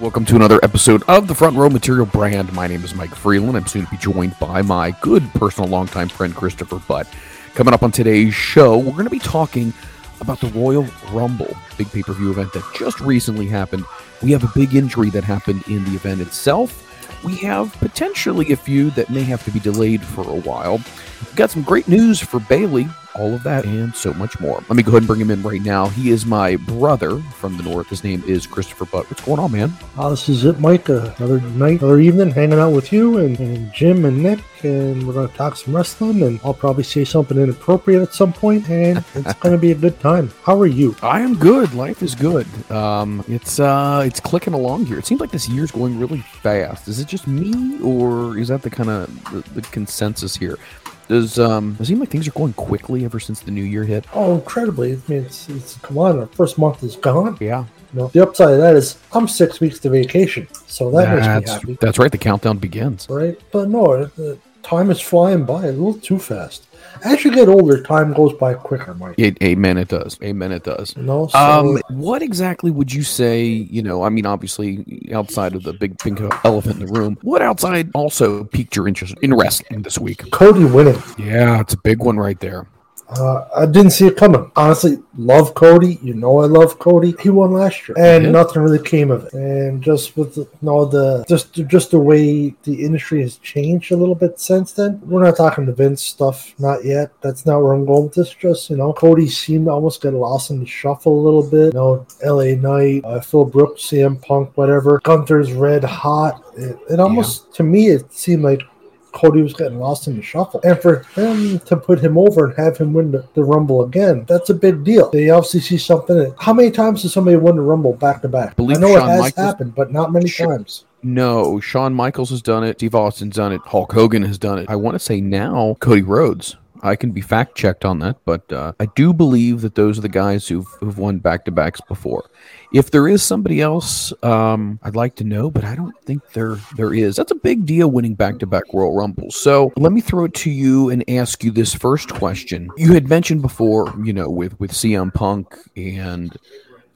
Welcome to another episode of the Front Row Material Brand. My name is Mike Freeland. I'm soon to be joined by my good personal longtime friend Christopher Butt. Coming up on today's show, we're going to be talking about the Royal Rumble, big pay per view event that just recently happened. We have a big injury that happened in the event itself. We have potentially a few that may have to be delayed for a while. We've got some great news for Bayley all of that and so much more. Let me go ahead and bring him in right now. He is my brother from the north. His name is Christopher Butt. What's going on, man? Uh, this is it, Mike. Uh, another night, another evening, hanging out with you and, and Jim and Nick, and we're going to talk some wrestling, and I'll probably say something inappropriate at some point, and it's going to be a good time. How are you? I am good. Life is good. Um, it's uh, it's clicking along here. It seems like this year's going really fast. Is it just me, or is that the kind of the, the consensus here? Does um does it seem like things are going quickly ever since the new year hit? Oh, incredibly! I mean, it's, it's come on, our first month is gone. Yeah, You know, the upside of that is I'm six weeks to vacation, so that makes me that's, happy, that's right. The countdown begins. right? But no, the time is flying by a little too fast. As you get older, time goes by quicker, Mike. It, amen. It does. Amen. It does. Know, so Um, what exactly would you say? You know, I mean, obviously, outside of the big pink elephant in the room, what outside also piqued your interest in wrestling this week? Cody winning. Yeah, it's a big one right there. Uh, I didn't see it coming. Honestly, love Cody. You know I love Cody. He won last year, and Yeah. nothing really came of it. And just with the, you know, the just just the way the industry has changed a little bit since then. We're not talking the Vince stuff, not yet. That's not where I'm going with this. Just you know, Cody seemed to almost get lost in the shuffle a little bit. You know, L.A. Knight, uh, Phil Brooks, CM Punk, whatever. Gunther's red hot. It, it almost to me it seemed like Cody was getting lost in the shuffle. And for them to put him over and have him win the, the Rumble again, that's a big deal. They obviously see something. How many times has somebody won the Rumble back to back? Believe I know Shawn it has Michaels- happened, but not many Sure. times. No, Shawn Michaels has done it. Steve Austin's done it. Hulk Hogan has done it. I want to say now Cody Rhodes. I can be fact checked on that, but uh, I do believe that those are the guys who've, who've won back to backs before. If there is somebody else, um, I'd like to know, but I don't think there there is. That's a big deal winning back to back Royal Rumbles. So let me throw it to you and ask you this first question. You had mentioned before, you know, with with CM Punk and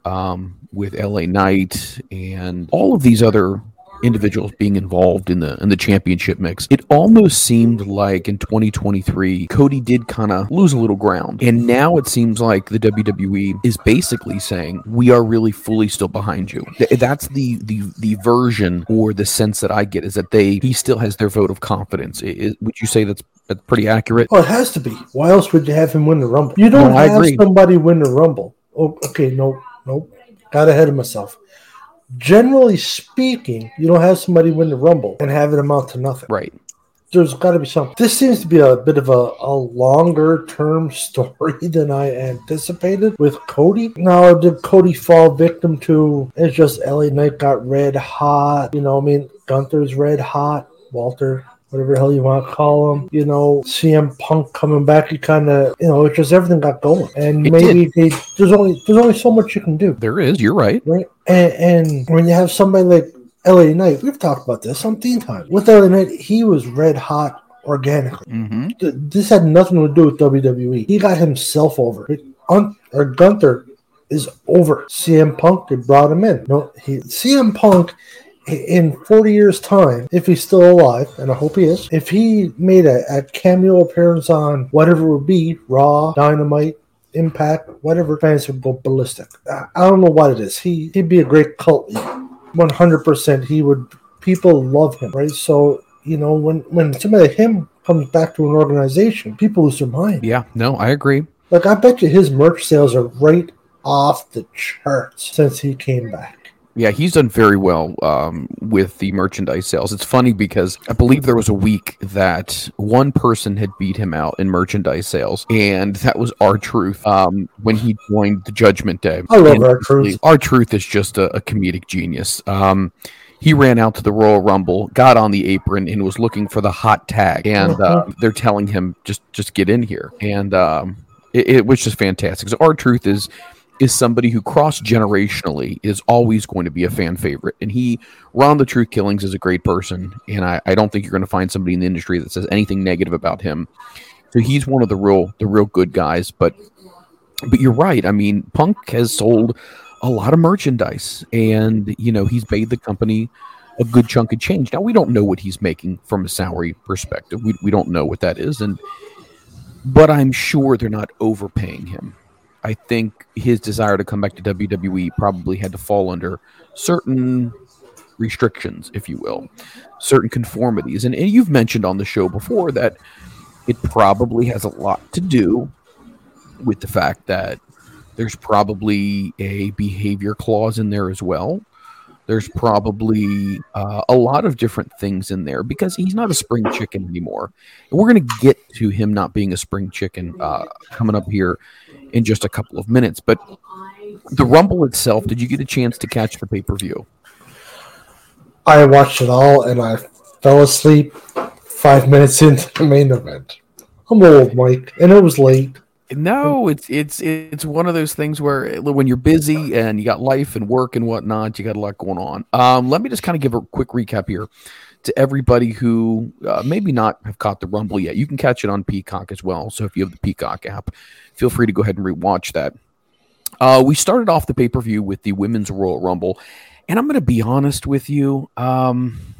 um, with LA Knight and all of these other individuals being involved in the in the championship mix. It almost seemed like in 2023 Cody did kind of lose a little ground. And now it seems like the WWE is basically saying we are really fully still behind you. Th- That's the the the version or the sense that I get is that they he still has their vote of confidence. Would you say that's that's pretty accurate? Oh, it has to be. Why else would you have him win the Rumble? You don't No, I have somebody win the Rumble. Oh, okay, no, no, got ahead of myself. Generally speaking, you don't have somebody win the Rumble and have it amount to nothing. Right. there's got to be something. This seems to be a bit of a, a longer term story than I anticipated with Cody. Now, did Cody fall victim to it's just LA Knight got red hot? You know, I mean, Gunther's red hot, Walter. Whatever the hell you want to call him, you know, CM Punk coming back, you kind of, you know, it's just everything got going, and It maybe they, there's only there's only so much you can do There is, you're right. right? And, and when you have somebody like LA Knight, we've talked about this on umpteen Time. With LA Knight, he was red hot organically. Mm-hmm. This had nothing to do with WWE. He got himself over. It, Un- or Gunther is over. CM Punk, they brought him in. No, he, CM Punk. In 40 years' time, if he's still alive, and I hope he is, if he made a, a cameo appearance on whatever it would be, Raw, Dynamite, Impact, whatever, fans would go ballistic. I, I don't know what it is. He he'd be a great cult leader. One hundred percent. He would. People love him, right? So you know when when somebody like him comes back to an organization, people lose their mind. Yeah, no, I agree. Like I bet you his merch sales are right off the charts since he came back. Yeah, he's done very well um, with the merchandise sales. It's funny because I believe there was a week that one person had beat him out in merchandise sales, and that was R-Truth um, when he joined the Judgment Day. I love And R-Truth. Our truth is just a, a comedic genius. Um, he ran out to the Royal Rumble, got on the apron, and was looking for the hot tag. And uh, they're telling him just just get in here, and um, it, it was just fantastic. So R-Truth is is somebody who cross generationally is always going to be a fan favorite. And he, Ron the Truth Killings, is a great person. And I, I don't think you're going to find somebody in the industry that says anything negative about him. So he's one of the real the real good guys. But but you're right. I mean, Punk has sold a lot of merchandise, and you know he's paid the company a good chunk of change. Now we don't know what he's making from a salary perspective. We we don't know what that is, and but I'm sure they're not overpaying him. I think his desire to come back to WWE probably had to fall under certain restrictions, if you will, certain conformities. And, and you've mentioned on the show before that it probably has a lot to do with the fact that there's probably a behavior clause in there as well. There's probably uh, a lot of different things in there because he's not a spring chicken anymore. And we're going to get to him not being a spring chicken uh, coming up here in just a couple of minutes. But the Rumble itself, did you get a chance to catch the pay per view? I watched it all and I fell asleep five minutes into the main event. I'm old, Mike, and it was late. No, it's it's it's one of those things where when you're busy and you got life and work and whatnot, you got a lot going on. Um, let me just kind of give a quick recap here to everybody who uh, maybe not have caught the Rumble yet. You can catch it on Peacock as well. So if you have the Peacock app, feel free to go ahead and rewatch that. Uh, we started off the pay per view with the Women's Royal Rumble, and I'm going to be honest with you. Um,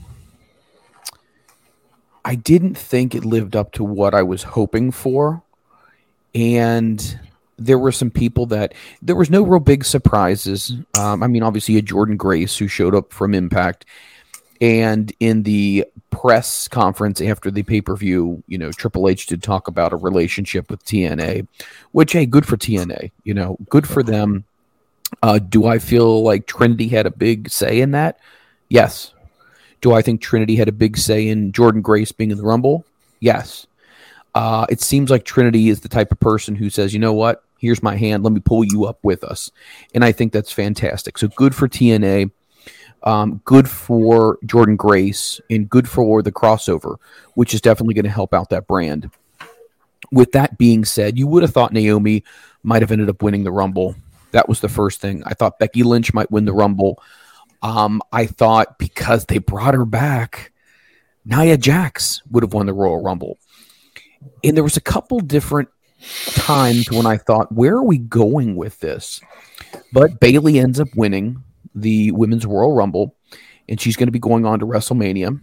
I didn't think it lived up to what I was hoping for. And there were some people that there was no real big surprises. Um, I mean, obviously, a Jordynne Grace who showed up from Impact. And in the press conference after the pay per view, you know, Triple H did talk about a relationship with TNA, which, hey, good for TNA, you know, good for them. Uh, do I feel like Trinity had a big say in that? Yes. Do I think Trinity had a big say in Jordynne Grace being in the Rumble? Yes. Uh, it seems like Trinity is the type of person who says, you know what? Here's my hand. Let me pull you up with us. And I think that's fantastic. So good for TNA. Um, good for Jordynne Grace and good for the crossover, which is definitely going to help out that brand. With that being said, you would have thought Naomi might have ended up winning the Rumble. That was the first thing. I thought Becky Lynch might win the Rumble. Um, I thought because they brought her back, Nia Jax would have won the Royal Rumble. And there was a couple different times when I thought, where are we going with this? But Bayley ends up winning the Women's Royal Rumble, and she's going to be going on to WrestleMania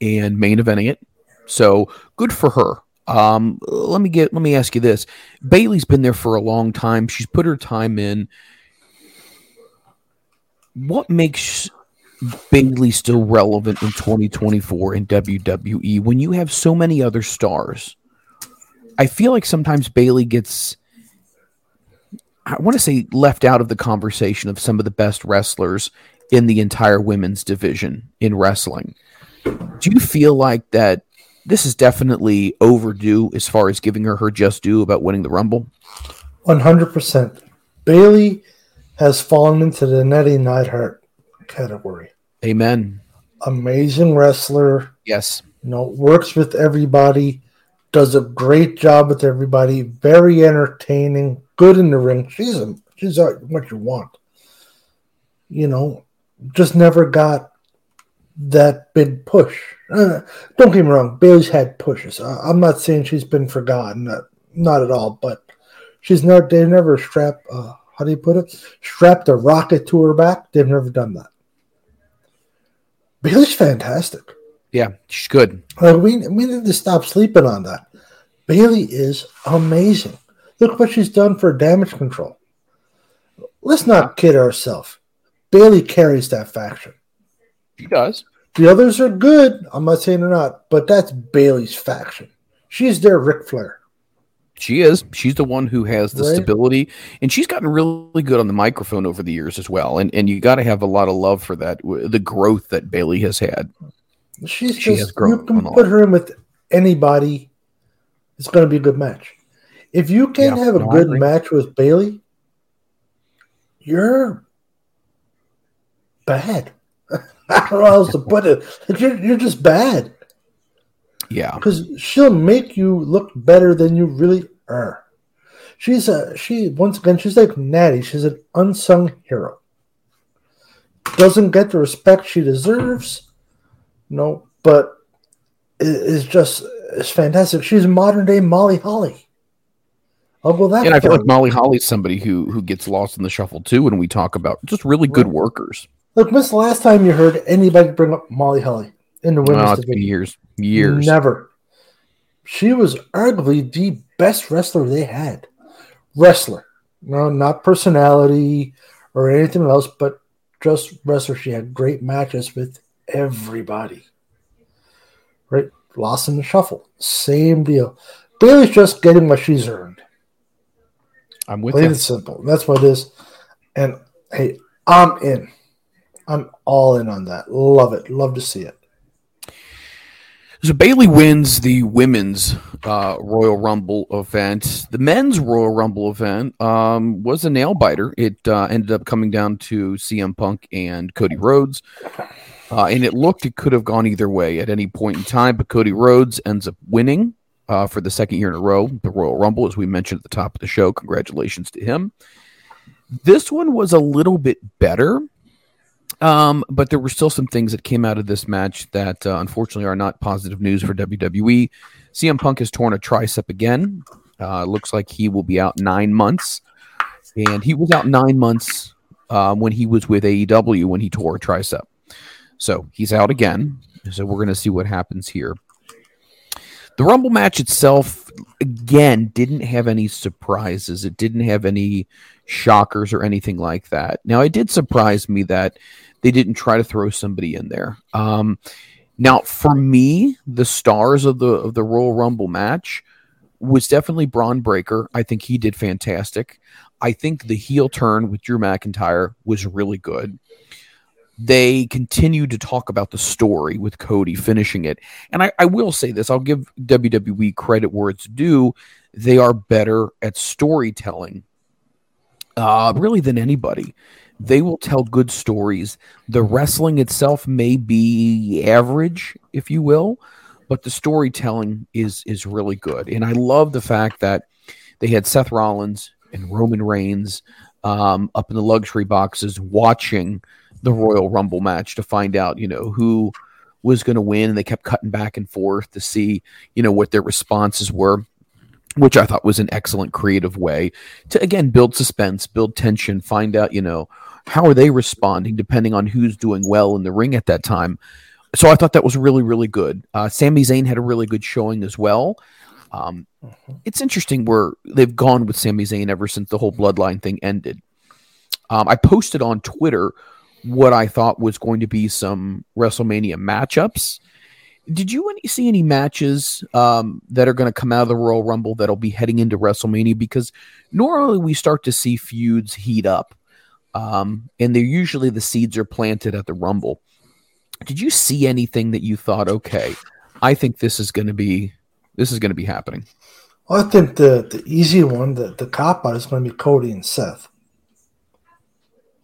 and main eventing it. So good for her. Um, let me get let me ask you this: Bayley's been there for a long time. She's put her time in what makes Bayley still relevant in 2024 in WWE when you have so many other stars? I feel like sometimes Bayley gets I want to say left out of the conversation of some of the best wrestlers in the entire women's division in wrestling. Do you feel like that this is definitely overdue as far as giving her her just due about winning the Rumble? 100%. Bayley has fallen into the Nattie Neidhart category. Amen. Amazing wrestler. Yes. You know, works with everybody, does a great job with everybody, very entertaining, good in the ring. She's a, she's a, what you want. You know, just never got that big push. Uh, don't get me wrong, Bayley's had pushes. Uh, I'm not saying she's been forgotten, not, not at all, but she's not. They never strap uh, how do you put it? Strapped a rocket to her back. They've never done that. Bayley's fantastic. Yeah, she's good. Like we we need to stop sleeping on that. Bayley is amazing. Look what she's done for Damage CTRL. Let's not kid ourselves. Bayley carries that faction. She does. The others are good. I'm not saying they're not, but that's Bayley's faction. She's their Ric Flair. She is. She's the one who has the right. stability, and she's gotten really good on the microphone over the years as well. And and you got to have a lot of love for that. The growth that Bayley has had. She's she just. you can put her in with anybody. It's going to be a good match. If you can yeah, have a no, good match with Bayley, you're bad. I don't know how else to put it. You're, you're just bad. Yeah. Because she'll make you look better than you really are. She's a she once again she's like Natty. She's an unsung hero. Doesn't get the respect she deserves. No, but is just is fantastic. She's modern day Molly Holly. Oh, I'll go that. And I feel like Molly Holly's somebody who who gets lost in the shuffle too when we talk about just really good workers. Look, when's the last time you heard anybody bring up Molly Holly in the women's Well, it's been division? years, years. Never. She was arguably the best wrestler they had. Wrestler. No, not personality or anything else, but just wrestler. She had great matches with everybody. Right? Lost in the shuffle. Same deal. Bayley's just getting what she's earned. I'm with Plain you. and simple. That's what it is. And hey, I'm in. I'm all in on that. Love it. Love to see it. So Bayley wins the women's uh, Royal Rumble event. The men's Royal Rumble event um, was a nail biter. It uh, ended up coming down to CM Punk and Cody Rhodes, uh, and it looked it could have gone either way at any point in time. But Cody Rhodes ends up winning uh, for the second year in a row the Royal Rumble, as we mentioned at the top of the show. Congratulations to him. This one was a little bit better. Um, but there were still some things that came out of this match that uh, unfortunately are not positive news for WWE. CM Punk has torn a tricep again. Uh, looks like he will be out nine months, and he was out nine months uh, when he was with AEW when he tore a tricep. So he's out again. So we're going to see what happens here. The Rumble match itself, again, didn't have any surprises. It didn't have any shockers or anything like that. Now, it did surprise me that they didn't try to throw somebody in there. Um, now, for me, the stars of the of the Royal Rumble match was definitely Bron Breakker. I think he did fantastic. I think the heel turn with Drew McIntyre was really good. They continued to talk about the story with Cody finishing it. And I, I will say this I'll give WWE credit where it's due. They are better at storytelling, uh, really, than anybody. They will tell good stories. The wrestling itself may be average, if you will, but the storytelling is is really good. And I love the fact that they had Seth Rollins and Roman Reigns um, up in the luxury boxes watching the Royal Rumble match to find out, you know, who was going to win. And they kept cutting back and forth to see, you know, what their responses were, which I thought was an excellent creative way to, again, build suspense, build tension, find out, you know, how are they responding depending on who's doing well in the ring at that time. So I thought that was really, really good. Uh, Sami Zayn had a really good showing as well. Um, it's interesting where they've gone with Sami Zayn ever since the whole bloodline thing ended. Um, I posted on Twitter what I thought was going to be some WrestleMania matchups. Did you any, see any matches um, that are going to come out of the Royal Rumble that'll be heading into WrestleMania? Because normally we start to see feuds heat up, um, and they're usually the seeds are planted at the Rumble. Did you see anything that you thought, okay, I think this is going to be this is going to be happening? Well, I think the, the easy one, the, the cop out, is going to be Cody and Seth.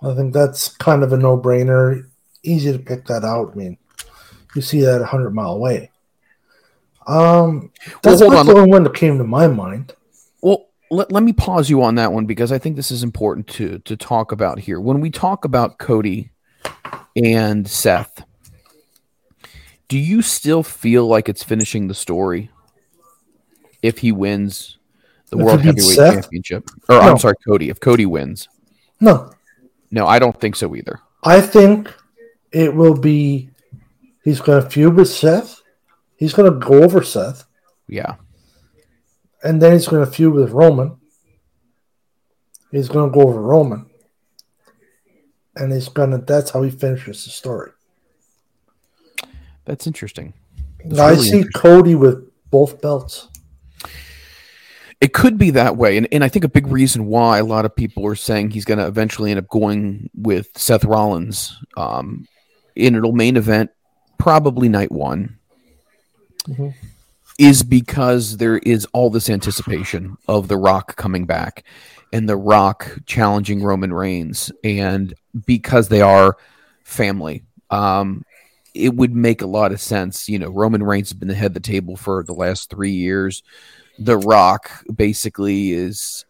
I think that's kind of a no brainer. Easy to pick that out. I mean, you see that a hundred mile away. Um, that's hold not the only one that came to my mind. Well, let, let me pause you on that one because I think this is important to to talk about here. When we talk about Cody and Seth, do you still feel like it's finishing the story if he wins the If World Heavyweight Seth? Championship? Or No. I'm sorry, Cody. If Cody wins, No, no, I don't think so either. I think it will be. He's going to feud with Seth. He's going to go over Seth, Yeah, and then he's going to feud with Roman. He's going to go over Roman, and he's going to. That's how he finishes the story. that's interesting. That's I really see. Cody with both belts. It could be that way. And, and I think a big reason why a lot of people are saying he's going to eventually end up going with Seth Rollins um, in it'll main event, probably night one, Mhm. is because there is all this anticipation of The Rock coming back and The Rock challenging Roman Reigns. And because they are family, um, it would make a lot of sense. You know, Roman Reigns has been the head of the table for the last three years. The Rock basically is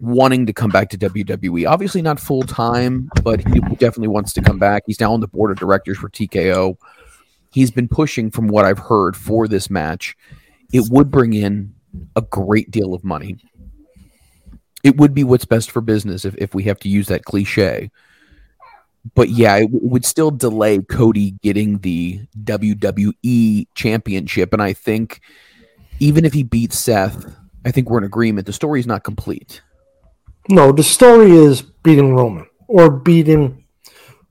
wanting to come back to WWE. Obviously, not full time, but he definitely wants to come back. He's now on the board of directors for TKO. He's been pushing, from what I've heard, for this match. It would bring in a great deal of money. It would be what's best for business if, if we have to use that cliche. But yeah, it, w- would still delay Cody getting the WWE championship. And I think even if he beats Seth, I think we're in agreement. The story is not complete. No, the story is beating Roman or beating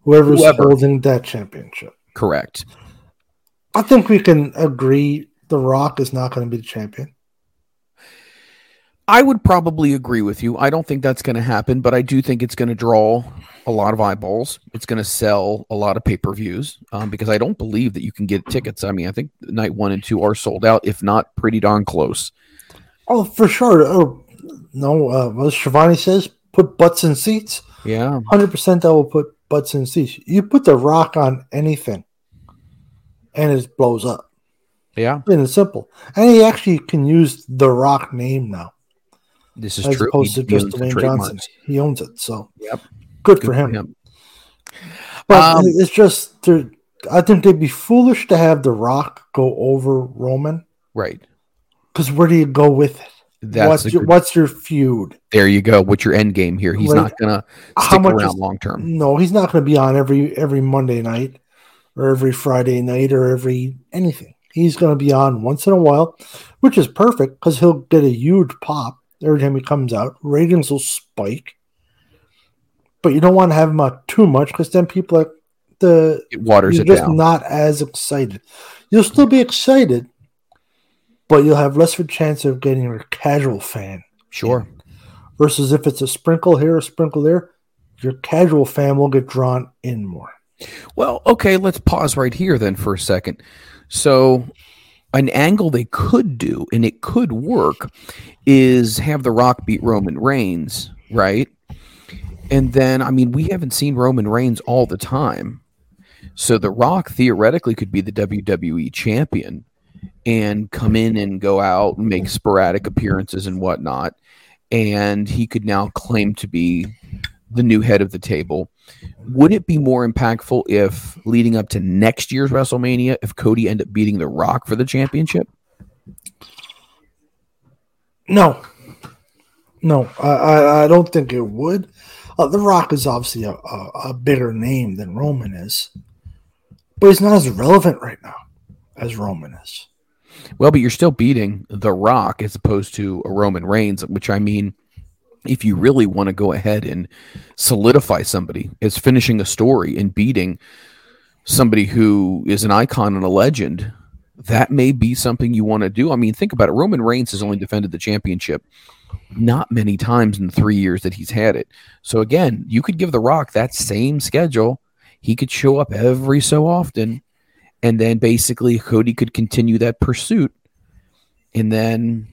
whoever's Whoever. holding that championship. Correct. I think we can agree The Rock is not going to be the champion. I would probably agree with you. I don't think that's going to happen, but I do think it's going to draw a lot of eyeballs. It's going to sell a lot of pay per views um, because I don't believe that you can get tickets. I mean, I think night one and two are sold out, if not pretty darn close. Oh, for sure. Oh, no, uh, what Shivani says, put butts in seats. Yeah. 100% that will put butts in seats. You put The Rock on anything and it blows up. Yeah. Plain and simple. And he actually can use The Rock name now This is as true. opposed He- to just Dwayne. Johnson. He owns it. So Yep. Good, for him. Yep. But Um, it's just, I think they'd be foolish to have The Rock go over Roman Right. because where do you go with it? That's what's, your, good- what's your feud? there you go. What's your end game here? He's Like, not going to stick around long term. No, he's not going to be on every every Monday night or every Friday night or every anything. He's going to be on once in a while, which is perfect because he'll get a huge pop every time he comes out. Ratings will spike, but you don't want to have them on too much because then people are the It waters you're it just down. not as excited. You'll still be excited, but you'll have less of a chance of getting a casual fan Sure. versus if it's a sprinkle here, a sprinkle there. Your casual fan will get drawn in more. Well, okay, let's pause right here then for a second. So, an angle they could do, and it could work, is have The Rock beat Roman Reigns, right? And then, I mean, we haven't seen Roman Reigns all the time. So, The Rock theoretically could be the WWE champion and come in and go out and make sporadic appearances and whatnot. And he could now claim to be the new head of the table would it be more impactful if leading up to next year's WrestleMania if Cody ended up beating The Rock for the championship? No, no, I, I, don't think it would. Uh, the Rock is obviously a, a, a bigger name than Roman is, but he's not as relevant right now as Roman is. Well, but you're still beating The Rock as opposed to a Roman Reigns, which I mean, if you really want to go ahead and solidify somebody as finishing a story and beating somebody who is an icon and a legend, that may be something you want to do. I mean, think about it. Roman Reigns has only defended the championship not many times in the three years that he's had it. So again, you could give The Rock that same schedule. He could show up every so often, and then basically Cody could continue that pursuit. And then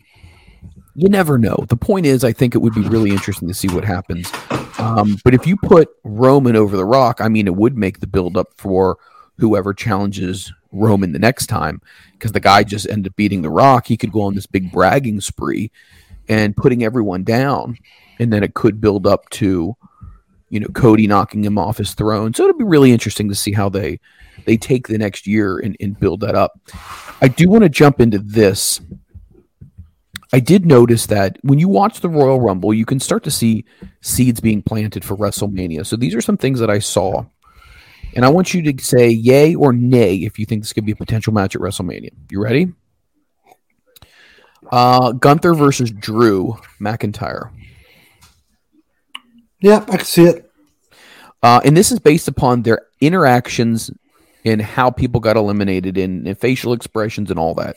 you never know. The point is, I think it would be really interesting to see what happens. Um, but if you put Roman over The Rock, I mean, it would make the build up for whoever challenges Roman the next time because the guy just ended up beating The Rock. He could go on this big bragging spree and putting everyone down, and then it could build up to you know Cody knocking him off his throne. So it'll be really interesting to see how they they take the next year and, and build that up. I do want to jump into this. I did notice that when you watch the Royal Rumble, you can start to see seeds being planted for WrestleMania. So these are some things that I saw. And I want you to say yay or nay if you think this could be a potential match at WrestleMania. You ready? Uh, Gunther versus Drew McIntyre. Yeah, I can see it. Uh, and this is based upon their interactions and how people got eliminated and, in facial expressions and all that.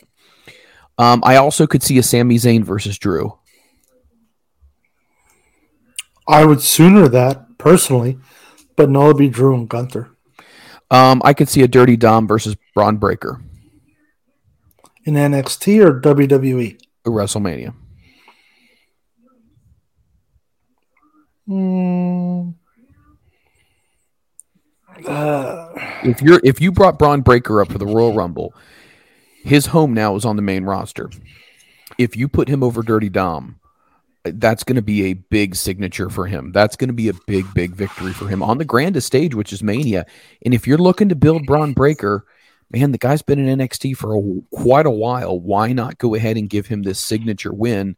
Um, I also could see a Sami Zayn versus Drew. I would sooner that personally, but no, it'd be Drew and Gunther Um, I could see a Dirty Dom versus Bron Breakker in NXT or? WWE. WrestleMania. Mm. Uh, If you're if you brought Bron Breakker up for the Royal Rumble, his home now is on the main roster. If you put him over Dirty Dom, that's going to be a big signature for him. That's going to be a big, big victory for him on the grandest stage, which is Mania. And if you're looking to build Bron Breakker, man, the guy's been in NXT for a, quite a while. Why not go ahead and give him this signature win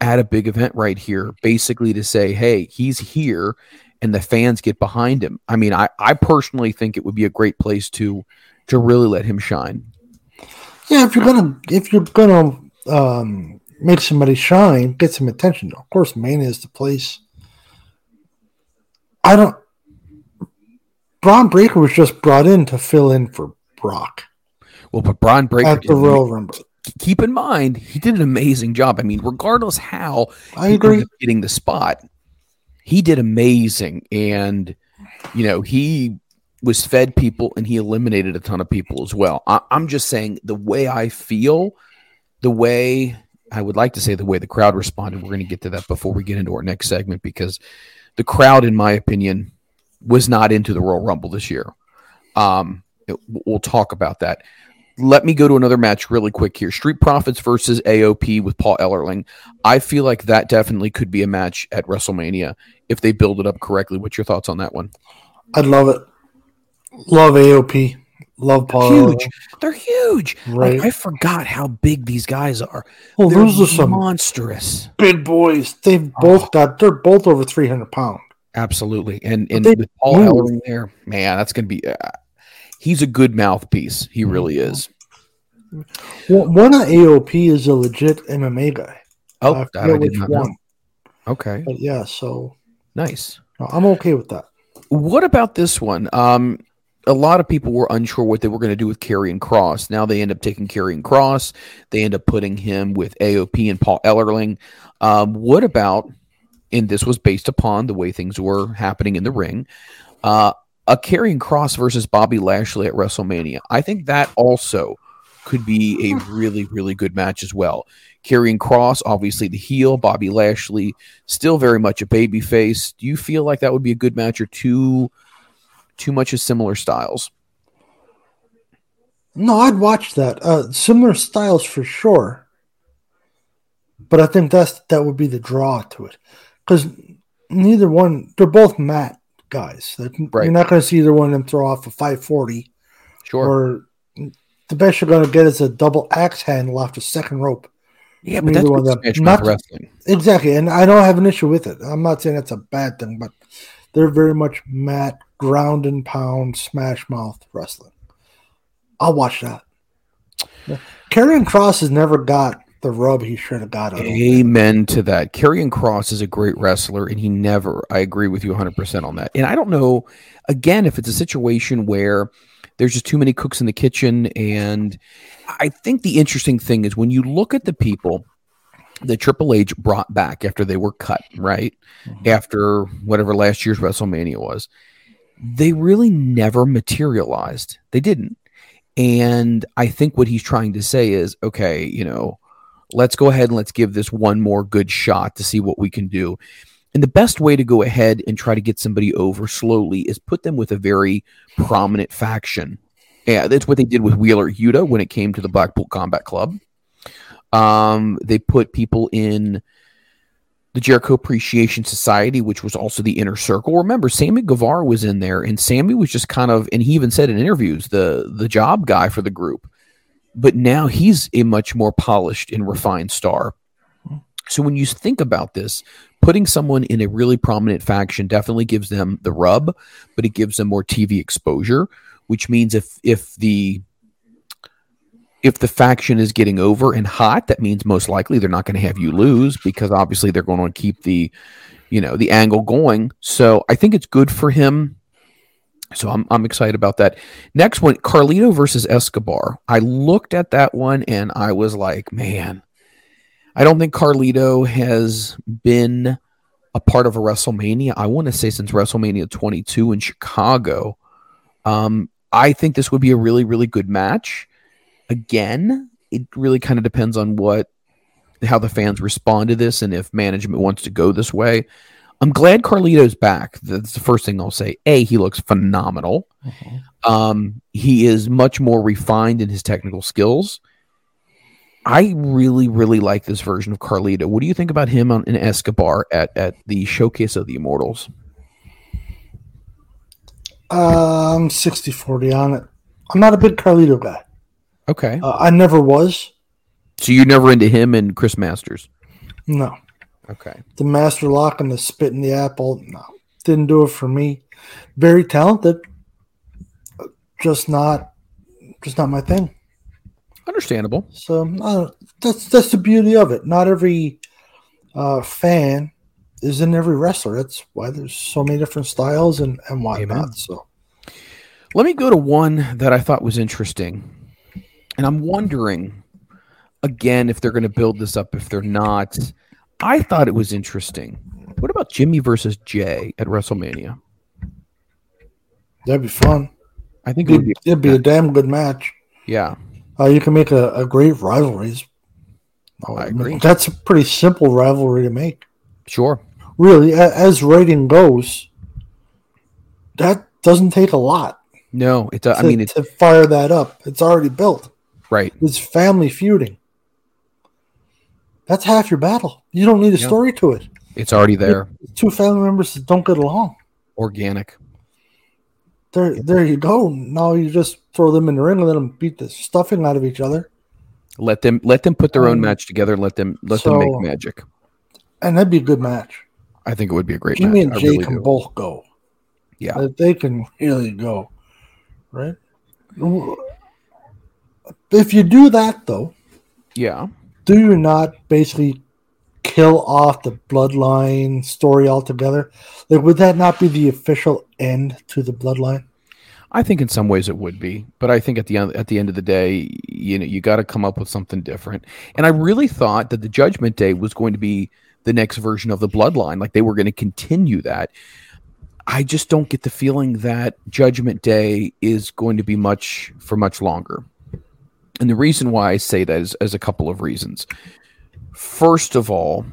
at a big event right here, basically to say, hey, he's here and the fans get behind him. I mean, I, I personally think it would be a great place to to really let him shine. Yeah, if you're gonna if you're gonna um, make somebody shine, get some attention. Of course, Mania is the place. I don't. Bron Breakker was just brought in to fill in for Brock. Well, but Bron Breakker at the Royal Rumble. Keep in mind, he did an amazing job. I mean, regardless how I agree getting the spot, he did amazing, and you know he was fed people and he eliminated a ton of people as well. I, I'm just saying the way I feel, the way I would like to say the way the crowd responded. We're going to get to that before we get into our next segment because the crowd, in my opinion, was not into the Royal Rumble this year. Um, it, we'll talk about that. Let me go to another match really quick here. Street Profits versus AOP with Paul Ellering. I feel like that definitely could be a match at WrestleMania if they build it up correctly. What's your thoughts on that one? I'd love it. Love AOP. Love Paul. Huge. They're huge. Right. Like, I forgot how big these guys are. Well, They're those are some monstrous. big boys. They've both got. They're both over three hundred pounds. Absolutely. And and with Paul. Ellering there, man, that's going to be. Uh, he's a good mouthpiece. He really is. Well, one of AOP is a legit MMA guy. Oh, I that I did which not know. Okay, But yeah, so nice. I'm okay with that. What about this one? Um, a lot of people were unsure what they were going to do with Karrion Kross. Now they end up taking Karrion Kross. They end up putting him with AOP and Paul Ellering. Um, what about, and this was based upon the way things were happening in the ring, uh, a Karrion Kross versus Bobby Lashley at WrestleMania. I think that also could be a really, really good match as well. Karrion Kross, obviously the heel, Bobby Lashley, still very much a baby face. Do you feel like that would be a good match or too too much of similar styles? No, I'd watch that. Uh, similar styles for sure. But I think that's that would be the draw to it, because neither one they're both mat guys. That Right. You're not going to see either one of them throw off a 540, Sure. or the best you're going to get is a double axe handle off the second rope. yeah, but that's one of what them. Smash Not- wrestling. Exactly, and I don't have an issue with it. I'm not saying that's a bad thing, but they're very much mat ground and pound smash mouth wrestling. I'll watch that. Karrion Kross has never got the rub he should have got. Amen to that. Karrion Kross is a great wrestler, and he never, I agree with you 100% on that. And I don't know, again, if it's a situation where there's just too many cooks in the kitchen. And I think the interesting thing is when you look at the people that Triple H brought back after they were cut, right? Mhm. After whatever last year's WrestleMania was, they really never materialized. They didn't. And I think what he's trying to say is okay, you know, let's go ahead and let's give this one more good shot to see what we can do. And the best way to go ahead and try to get somebody over slowly is put them with a very prominent faction. Yeah, that's what they did with Wheeler Yuta when it came to the Blackpool Combat Club. Um, they put people in the Jericho Appreciation Society, which was also the inner circle. Remember, Sammy Guevara was in there, and Sammy was just kind of, and he even said in interviews, the the job guy for the group. But now he's a much more polished and refined star. So when you think about this, putting someone in a really prominent faction definitely gives them the rub, but it gives them more TV exposure, which means if if the if the faction is getting over and hot, that means most likely they're not going to have you lose because obviously they're going to keep the you know the angle going. So I think it's good for him. So I'm I'm excited about that. Next one, Carlito versus Escobar. I looked at that one and I was like, man, I don't think Carlito has been a part of a WrestleMania. I want to say since WrestleMania 22 in Chicago. Um, I think this would be a really, really good match. Again, it really kind of depends on what how the fans respond to this and if management wants to go this way. I'm glad Carlito's back. That's the first thing I'll say. A, he looks phenomenal. Um, he is much more refined in his technical skills. I really, really like this version of Carlito. What do you think about him on in Escobar at, at the showcase of the Immortals? Um, 60 40 on it. I'm not a big Carlito guy. Okay. Uh, I never was. So you're never into him and Chris Masters. No. Okay. The master lock and the spit in the apple, no, didn't do it for me. Very talented, just not, just not my thing. Understandable. So uh, that's that's the beauty of it. Not every uh, fan is in every wrestler. That's why there's so many different styles and and whatnot. Amen. So Let me go to one that I thought was interesting. And I'm wondering again if they're going to build this up, if they're not. I thought it was interesting. What about Jimmy versus Jay at WrestleMania? that'd be fun. I think it would It'd, be. it'd be a damn good match. Yeah. Uh, you can make a, a great rivalries. Oh, I agree. That's a pretty simple rivalry to make. Sure. Really, a- as rating goes, that doesn't take a lot. No, it does. I mean, it's to fire that up, it's already built. right. It's family feuding. That's half your battle. You don't need a Yeah. story to it. It's already there. Two family members that don't get along. Organic. There, there you go. Now you just throw them in the ring and let them beat the stuffing out of each other, Let them let them put their own Um, match together. Let them let so- them make magic. and that'd be a good match. I think it would be a great Jimmy match. and I Jay really can do. both go. Yeah. They can really go, right? If you do that, though, Yeah. Do you not basically kill off the bloodline story altogether? Like, would that not be the official end to the bloodline? I think in some ways it would be, but I think at the end at the end of the day, you know, you got to come up with something different. And I really thought that the Judgment Day was going to be the next version of the Bloodline, like they were going to continue that. I just don't get the feeling that Judgment Day is going to be much for much longer. And the reason why I say that is, is a couple of reasons. First of all,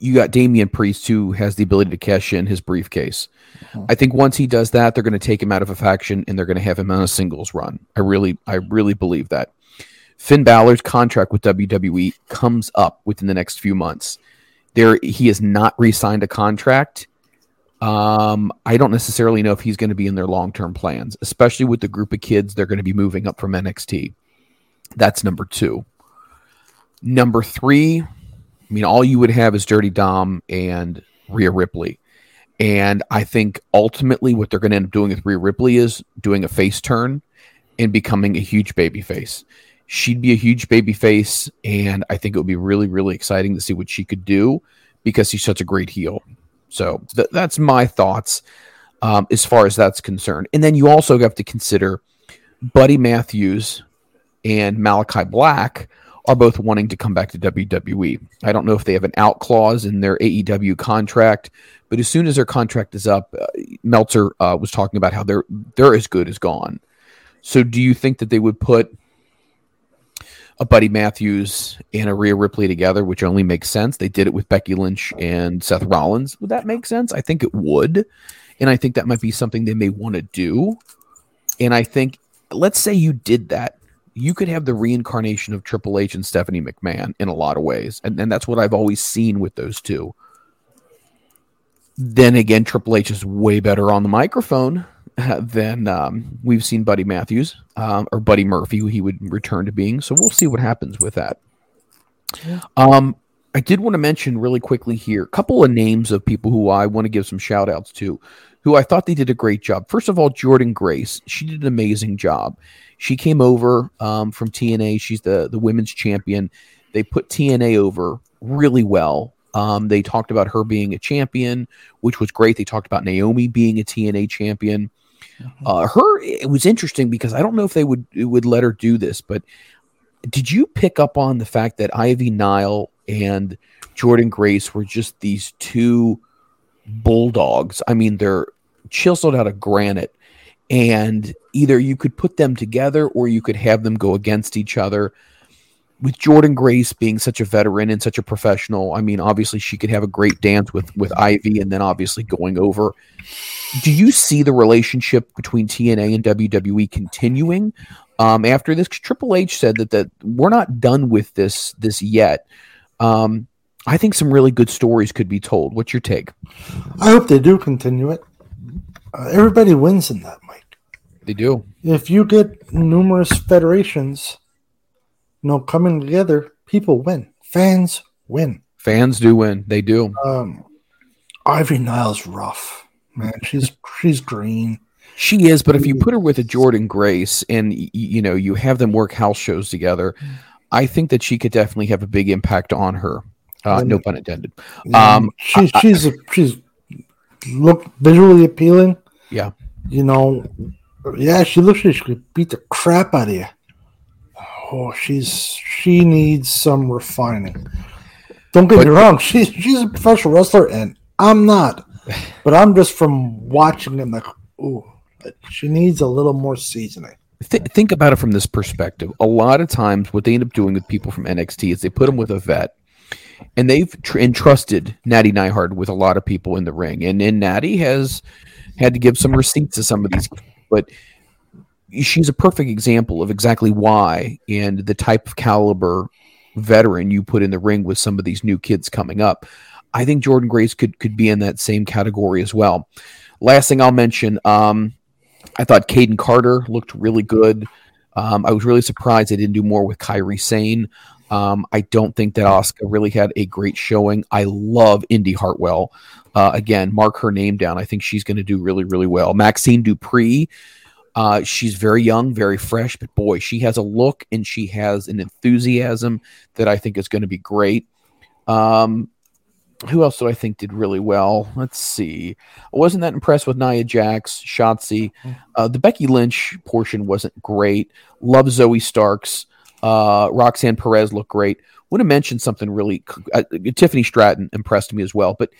you got Damian Priest who has the ability to cash in his briefcase. Uh-huh. I think once he does that, they're going to take him out of a faction and they're going to have him on a singles run. I really, I really believe that. Finn Balor's contract with WWE comes up within the next few months. There, he has not re-signed a contract. Um, I don't necessarily know if he's going to be in their long-term plans, especially with the group of kids they're going to be moving up from NXT. That's number two. Number three, I mean, all you would have is Dirty Dom and Rhea Ripley. And I think ultimately what they're going to end up doing with Rhea Ripley is doing a face turn and becoming a huge baby face. She'd be a huge baby face, and I think it would be really, really exciting to see what she could do because she's such a great heel. So th- that's my thoughts um, as far as that's concerned. And then you also have to consider Buddy Matthews and Malakai Black are both wanting to come back to WWE. I don't know if they have an out clause in their AEW contract, but as soon as their contract is up, uh, Meltzer uh, was talking about how they're they're as good as gone. So, do you think that they would put a Buddy Matthews and a Rhea Ripley together, which only makes sense? They did it with Becky Lynch and Seth Rollins. Would that make sense? I think it would, and I think that might be something they may want to do. And I think, let's say you did that you could have the reincarnation of Triple H and Stephanie McMahon in a lot of ways. And, and that's what I've always seen with those two. Then again, Triple H is way better on the microphone than um, we've seen Buddy Matthews um, or Buddy Murphy, who he would return to being. So we'll see what happens with that. Um, I did want to mention really quickly here a couple of names of people who I want to give some shout outs to, who I thought they did a great job. First of all, Jordynne Grace. She did an amazing job. She came over um, from TNA. She's the the women's champion. They put TNA over really well. Um, they talked about her being a champion, which was great. They talked about Naomi being a TNA champion. Uh, her it was interesting because I don't know if they would would let her do this, but did you pick up on the fact that Ivy Nile and Jordynne Grace were just these two bulldogs? I mean, they're chiseled out of granite and either you could put them together or you could have them go against each other. With Jordynne Grace being such a veteran and such a professional, I mean, obviously she could have a great dance with with Ivy, and then obviously going over. Do you see the relationship between TNA and WWE continuing um, after this? Triple H said that that we're not done with this this yet. Um, I think some really good stories could be told. What's your take? I hope they do continue it. Uh, everybody wins in that, Mike. They do. If you get numerous federations, know, coming together, people win. Fans win. Fans do win. They do. Um, Ivy Nile's rough, man. She's she's green. She is, but if you put her with a Jordynne Grace and you know you have them work house shows together, I think that she could definitely have a big impact on her. Uh, no pun intended. Um, she's she's a, she's look visually appealing. Yeah. You know, yeah, she looks like she could beat the crap out of you. Oh, she's she needs some refining. Don't get But- me wrong, she's she's a professional wrestler and I'm not. But I'm just from watching them like, ooh, she needs a little more seasoning. Th- think about it from this perspective. A lot of times, what they end up doing with people from NXT is they put them with a vet, and they've tr- entrusted Nattie Neidhart with a lot of people in the ring, and and Nattie has had to give some receipts to some of these, but she's a perfect example of exactly why and the type of caliber veteran you put in the ring with some of these new kids coming up. I think Jordynne Grace could could be in that same category as well. Last thing I'll mention, um, I thought Kayden Carter looked really good. Um, I was really surprised they didn't do more with Kairi Sane. Um, I don't think that Oscar really had a great showing. I love Indi Hartwell. Uh, again, mark her name down. I think she's going to do really, really well. Maxxine Dupri, uh, she's very young, very fresh, but boy, she has a look and she has an enthusiasm that I think is going to be great. Um, who else did I think did really well? Let's see. I wasn't that impressed with Nia Jax, Shotzi. Uh, the Becky Lynch portion wasn't great. Love Zoey Starks. Uh, Roxanne Perez looked great. Want to mention something really. Uh, Tiffany Stratton impressed me as well. But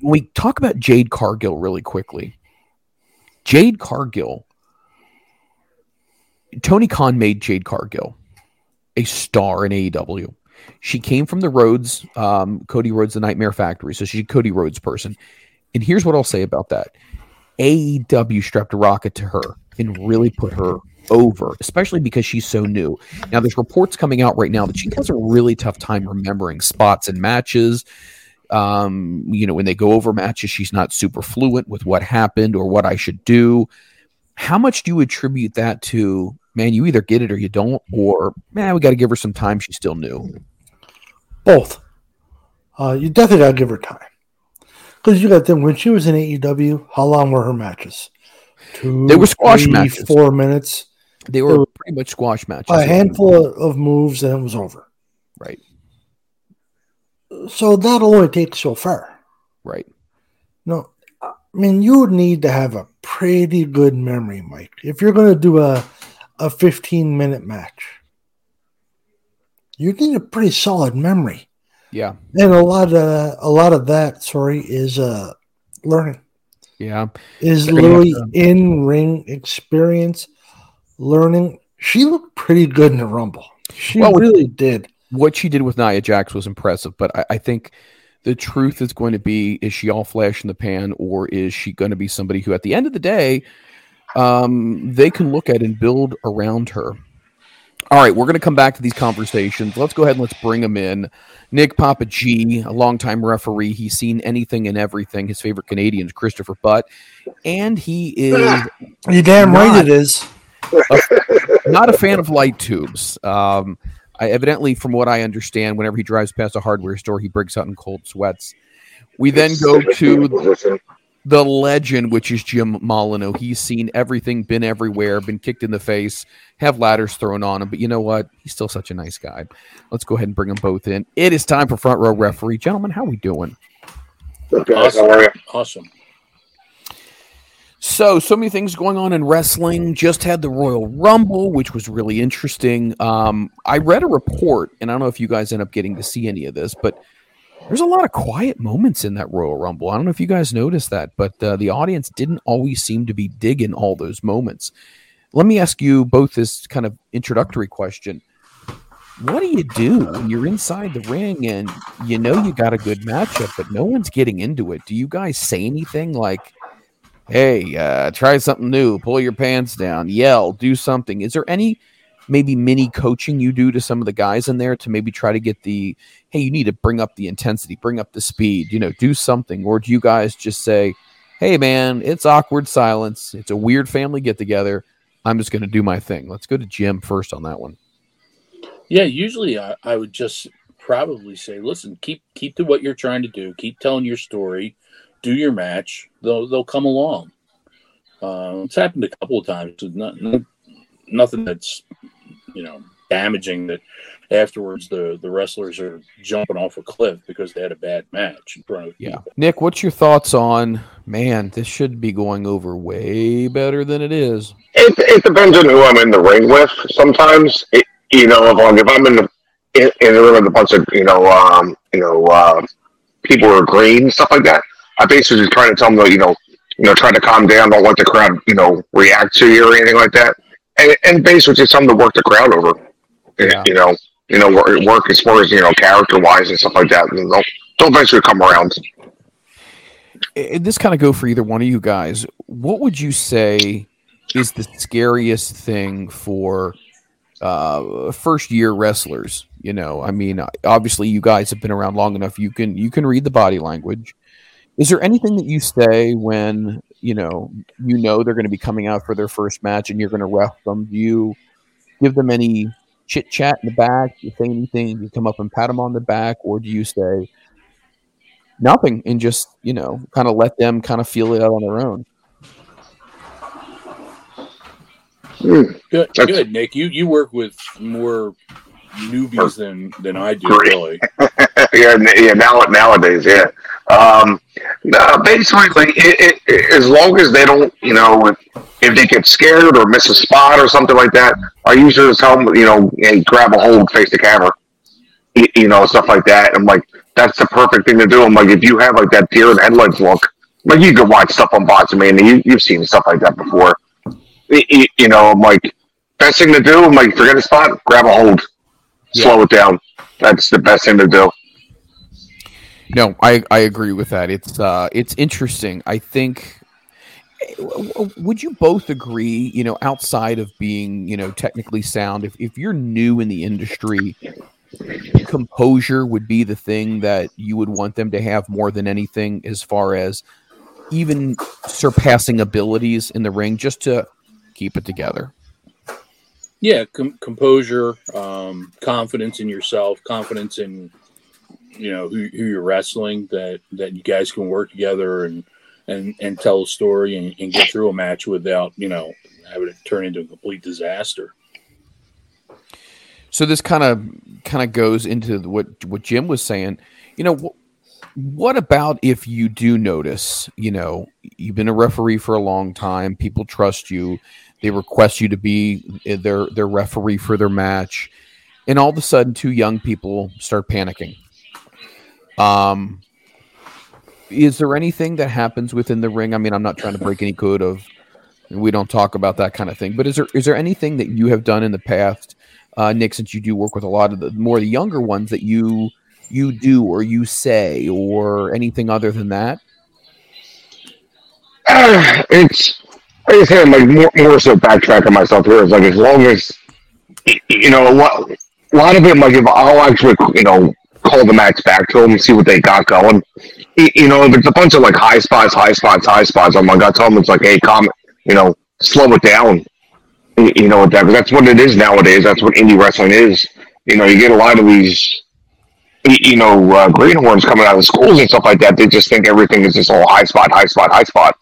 when we talk about Jade Cargill really quickly, Jade Cargill, Tony Khan made Jade Cargill a star in AEW. She came from the Rhodes, um, Cody Rhodes, the Nightmare Factory. So she's a Cody Rhodes person. And here's what I'll say about that AEW strapped a rocket to her and really put her over, especially because she's so new. Now, there's reports coming out right now that she has a really tough time remembering spots and matches. Um, you know, when they go over matches, she's not super fluent with what happened or what I should do. How much do you attribute that to? Man, you either get it or you don't, or man, we got to give her some time. She's still new. Both. Uh, you definitely gotta give her time. Because you got them when she was in AEW, how long were her matches? Two, They were squash three, matches. Four minutes. They were pretty much squash matches. A handful of, of moves and it was over. Right, So that'll only take so far. right. No, I mean you would need to have a pretty good memory, Mike. If you're going to do a a 15 minute match, you need a pretty solid memory, Yeah, and a lot of a lot of that, sorry, is uh learning. yeah. Is They're gonna have literally in ring experience, learning. She looked pretty good in the Rumble. She Well, really did. what she did with Nia Jax was impressive, but I, I think the truth is going to be is she all flash in the pan or is she going to be somebody who at the end of the day um, they can look at and build around her. All right, we're going to come back to these conversations. Let's go ahead and let's bring them in. Nick Papa G, a longtime referee. He's seen anything and everything. His favorite Canadian is Christopher Butt. And he is You damn Not- right it is. not a fan of light tubes. Um, I, evidently, from what I understand, whenever he drives past a hardware store, he breaks out in cold sweats. We then go to position. The legend, which is Jim Molyneux. He's seen everything, been everywhere, been kicked in the face, have ladders thrown on him. But you know what? He's still such a nice guy. Let's go ahead and bring them both in. It is time for front row referee, gentlemen. How we doing? Guys, how are you? Awesome. So, so many things going on in wrestling. Just had the Royal Rumble, which was really interesting. Um, I read a report, and I don't know if you guys end up getting to see any of this, but there's a lot of quiet moments in that Royal Rumble. I don't know if you guys noticed that, but uh, the audience didn't always seem to be digging all those moments. Let me ask you both this kind of introductory question. What do you do when you're inside the ring and you know you got a good matchup, but no one's getting into it? Do you guys say anything like, hey, uh, try something new, pull your pants down, yell, do something. Is there any maybe mini coaching you do to some of the guys in there to maybe try to get the, hey, you need to bring up the intensity, bring up the speed, you know, do something? Or do you guys just say, hey, man, it's awkward silence. It's a weird family get together. I'm just going to do my thing. Let's go to Jim first on that one. Yeah, usually I, I would just probably say, "Listen, keep keep to what you're trying to do. Keep telling your story. Do your match. They'll they'll come along." Uh, it's happened a couple of times. Not, not nothing that's you know damaging that afterwards the the wrestlers are jumping off a cliff because they had a bad match in front of Yeah. people. Nick, what's your thoughts on man, this should be going over way better than it is. It, it depends on who I'm in the ring with. Sometimes, it, you know, if I'm, if I'm in the in, in the room with a bunch of you know, um, you know, uh, people who are green stuff like that, I basically just trying to tell them, that you know, you know, try to calm down, don't let the crowd, you know, react to you or anything like that, and, and basically just tell them to work the crowd over. Yeah. You know, you know, work, as far as you know, character wise and stuff like that. And they'll, they'll eventually come around. I- this kind of go for either one of you guys. What would you say is the scariest thing for uh, first year wrestlers? You know, I mean, obviously you guys have been around long enough. You can you can read the body language. Is there anything that you say when you know you know they're going to be coming out for their first match and you're going to ref them? Do you give them any chit chat in the back? Do you say anything? Do you come up and pat them on the back, or do you say nothing and just you know kind of let them kind of feel it out on their own? Hmm. Good, good, Nick. You you work with more newbies than than I do, Great. really. yeah, yeah. Now nowadays, yeah. Um, basically, it, it, as long as they don't, you know, if, if they get scared or miss a spot or something like that, I usually just tell them, you know, hey, grab a hold, face the camera, you, you know, stuff like that. I'm like, that's the perfect thing to do. I'm like, if you have like that deer in headlights look, like you can watch stuff on Boxing Man, you, you've seen stuff like that before. Y- y- You know, I'm like, best thing to do. I'm like, forget a spot, grab a hold, slow it down. That's the best thing to do. No, I, I agree with that. It's uh it's interesting. I think would you both agree, you know, outside of being, you know, technically sound, if, if you're new in the industry, composure would be the thing that you would want them to have more than anything as far as even surpassing abilities in the ring just to keep it together. Yeah, com- composure, um, confidence in yourself, confidence in you know who, who you're wrestling. That that you guys can work together and and and tell a story and, and get through a match without you know having it turn into a complete disaster. So this kind of kind of goes into what what Jim was saying. You know, wh- what about if you do notice? You know, you've been a referee for a long time. People trust you. They request you to be eh, their their referee for their match, and all of a sudden, two young people start panicking. Um, is there anything that happens within the ring? I mean, I'm not trying to break any code of. We don't talk about that kind of thing. But is there is there anything that you have done in the past? uh, Nick, since you do work with a lot of the more the younger ones that you you do or you say or anything other than that? Uh, it's I said, I'm like more, more so backtracking myself here. It's like as long as you know a lot, a lot of it, like if I'll actually you know call the match back to them and see what they got going. You know, if it's a bunch of like high spots, high spots, high spots, I'm like I tell them it's like, hey, calm, you know, slow it down. You know that? That's what it is nowadays. That's what indie wrestling is. You know, you get a lot of these. You know, uh, greenhorns coming out of schools and stuff like that. They just think everything is just all high spot, high spot, high spot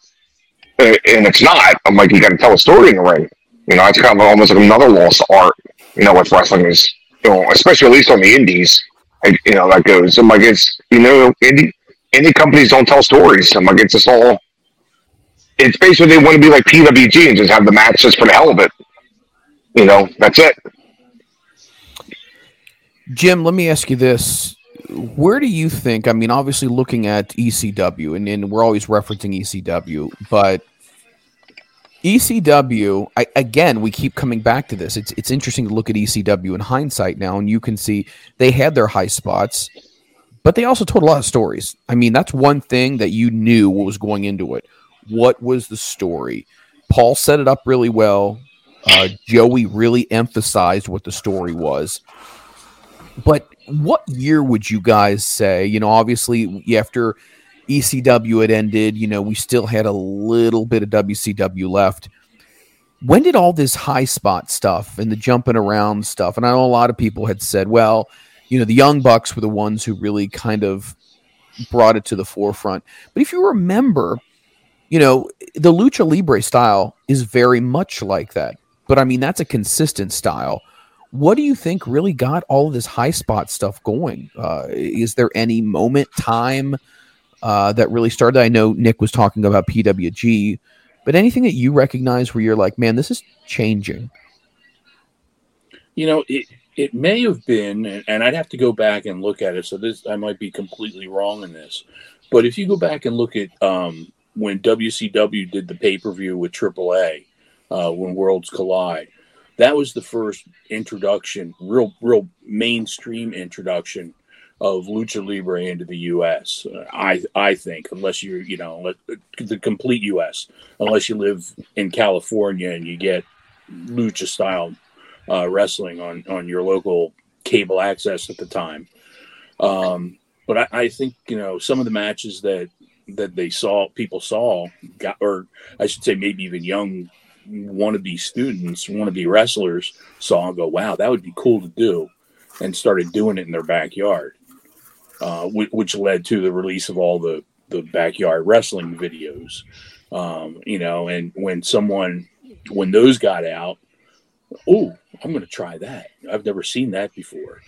and it's not. I'm like, you got to tell a story in the ring. You know, it's kind of almost like another lost art. You know, with wrestling is, you know, especially at least on the indies. You know, that goes. I'm like, it's you know, indie indie companies don't tell stories. I'm like, it's just all. It's basically they want to be like PWG and just have the matches for the hell of it. You know, that's it. Jim, let me ask you this. Where do you think, I mean, obviously looking at ECW, and, and we're always referencing ECW, but ECW, I, again, we keep coming back to this. It's, it's interesting to look at ECW in hindsight now, and you can see they had their high spots, but they also told a lot of stories. I mean, that's one thing that you knew what was going into it. What was the story? Paul set it up really well. Uh, Joey really emphasized what the story was. But what year would you guys say? You know, obviously after ECW had ended, you know, we still had a little bit of WCW left. When did all this high spot stuff and the jumping around stuff? And I know a lot of people had said, well, you know, the Young Bucks were the ones who really kind of brought it to the forefront. But if you remember, you know, the lucha libre style is very much like that. But I mean, that's a consistent style. What do you think really got all of this high spot stuff going? Uh, is there any moment, time uh, that really started? I know Nick was talking about PWG, but anything that you recognize where you're like, man, this is changing? You know, it, it may have been, and I'd have to go back and look at it. So this, I might be completely wrong in this, but if you go back and look at um, when WCW did the pay per view with AAA, uh, when Worlds Collide, that was the first introduction, real, real mainstream introduction of lucha libre into the U.S. Uh, I I think, unless you're you know the complete U.S. Unless you live in California and you get lucha style uh, wrestling on on your local cable access at the time. Um, but I, I, think you know some of the matches that that they saw people saw got, or I should say maybe even young wannabe students, wannabe wrestlers saw and go, wow, that would be cool to do, and started doing it in their backyard, uh, which, which, led to the release of all the the backyard wrestling videos. Um, you know, and when someone when those got out, oh, I'm going to try that. I've never seen that before.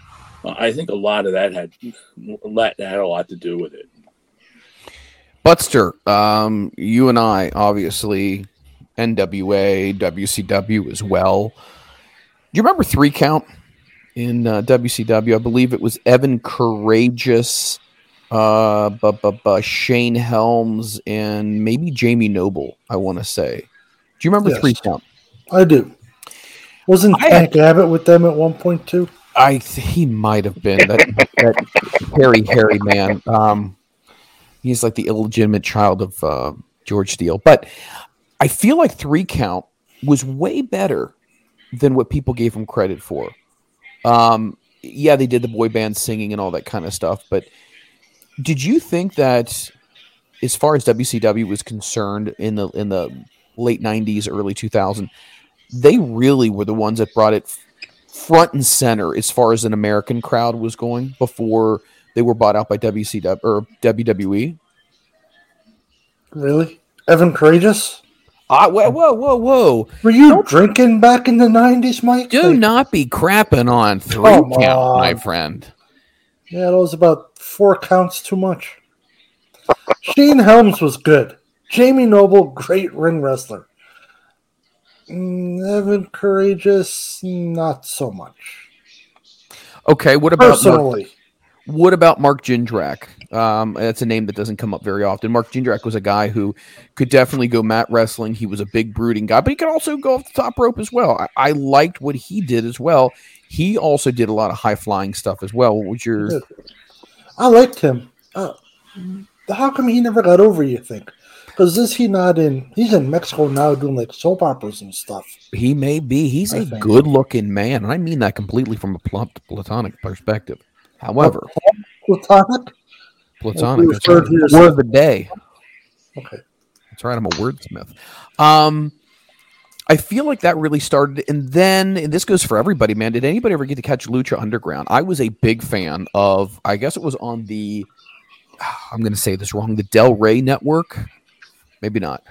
Uh, I think a lot of that had that had a lot to do with it. Butster, um, you and I obviously NWA, WCW as well. Do you remember three count in uh, WCW? I believe it was Evan Karagias, uh, bu- bu- bu- Shane Helms, and maybe Jamie Noble. I want to say. Do you remember yes, three count? I do. Wasn't I Tank had, Abbott with them at one point too? I think he might have been that that hairy hairy man. Um, he's like the illegitimate child of uh, George Steele, but I feel like three count was way better than what people gave him credit for. Um, yeah, they did the boy band singing and all that kind of stuff, but did you think that as far as WCW was concerned in the in the late 90s early 2000s they really were the ones that brought it front and center as far as an American crowd was going before they were bought out by WCW or WWE. Really, Evan Karagias? Uh, whoa, whoa, whoa, whoa! Were you Don't, drinking back in the nineties, Mike? Do like, not be crapping on three count, on. my friend. Yeah, that was about four counts too much. Shane Helms was good. Jamie Noble, great ring wrestler. Mm, Evan Karagias, not so much. Okay, what about personally? Mark, what about Mark Jindrak? Um, that's a name that doesn't come up very often. Mark Jindrak was a guy who could definitely go mat wrestling. He was a big brooding guy, but he could also go off the top rope as well. I, I liked what he did as well. He also did a lot of high flying stuff as well. What was your? I liked him. Uh, how come he never got over? You think? Because is he not in? He's in Mexico now doing like soap operas and stuff. He may be. He's I a good-looking man, and I mean that completely from a plump platonic perspective. However, platonic, platonic. That's right. Word of the day. Okay, that's right. I'm a wordsmith. Um, I feel like that really started, and then and this goes for everybody, man. Did anybody ever get to catch Lucha Underground? I was a big fan of. I guess it was on the. I'm going to say this wrong. The Del Rey Network. Maybe not.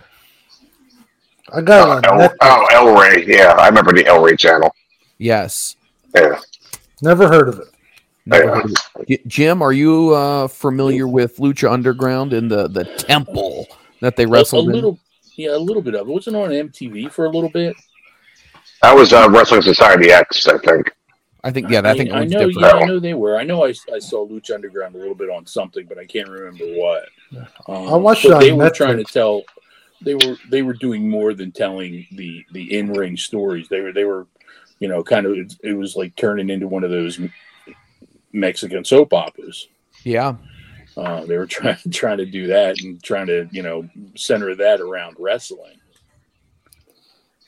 I got oh, El, oh, El Rey. Yeah, I remember the El Rey channel. Yes. Yeah. Never heard of it. Never yeah. heard of it. Jim, are you uh, familiar with Lucha Underground and the the temple that they wrestled a, a little. Yeah, a little bit of it. Wasn't on MTV for a little bit. That was uh, Wrestling Society X, I think. I think yeah, I, I think I know. Yeah, I know they were. I know I, I saw Lucha Underground a little bit on something, but I can't remember what. Um, I watched it. They were Netflix. trying to tell. They were they were doing more than telling the the in ring stories. They were they were, you know, kind of it, it was like turning into one of those Mexican soap operas. Yeah. Uh, they were trying trying to do that and trying to you know center that around wrestling.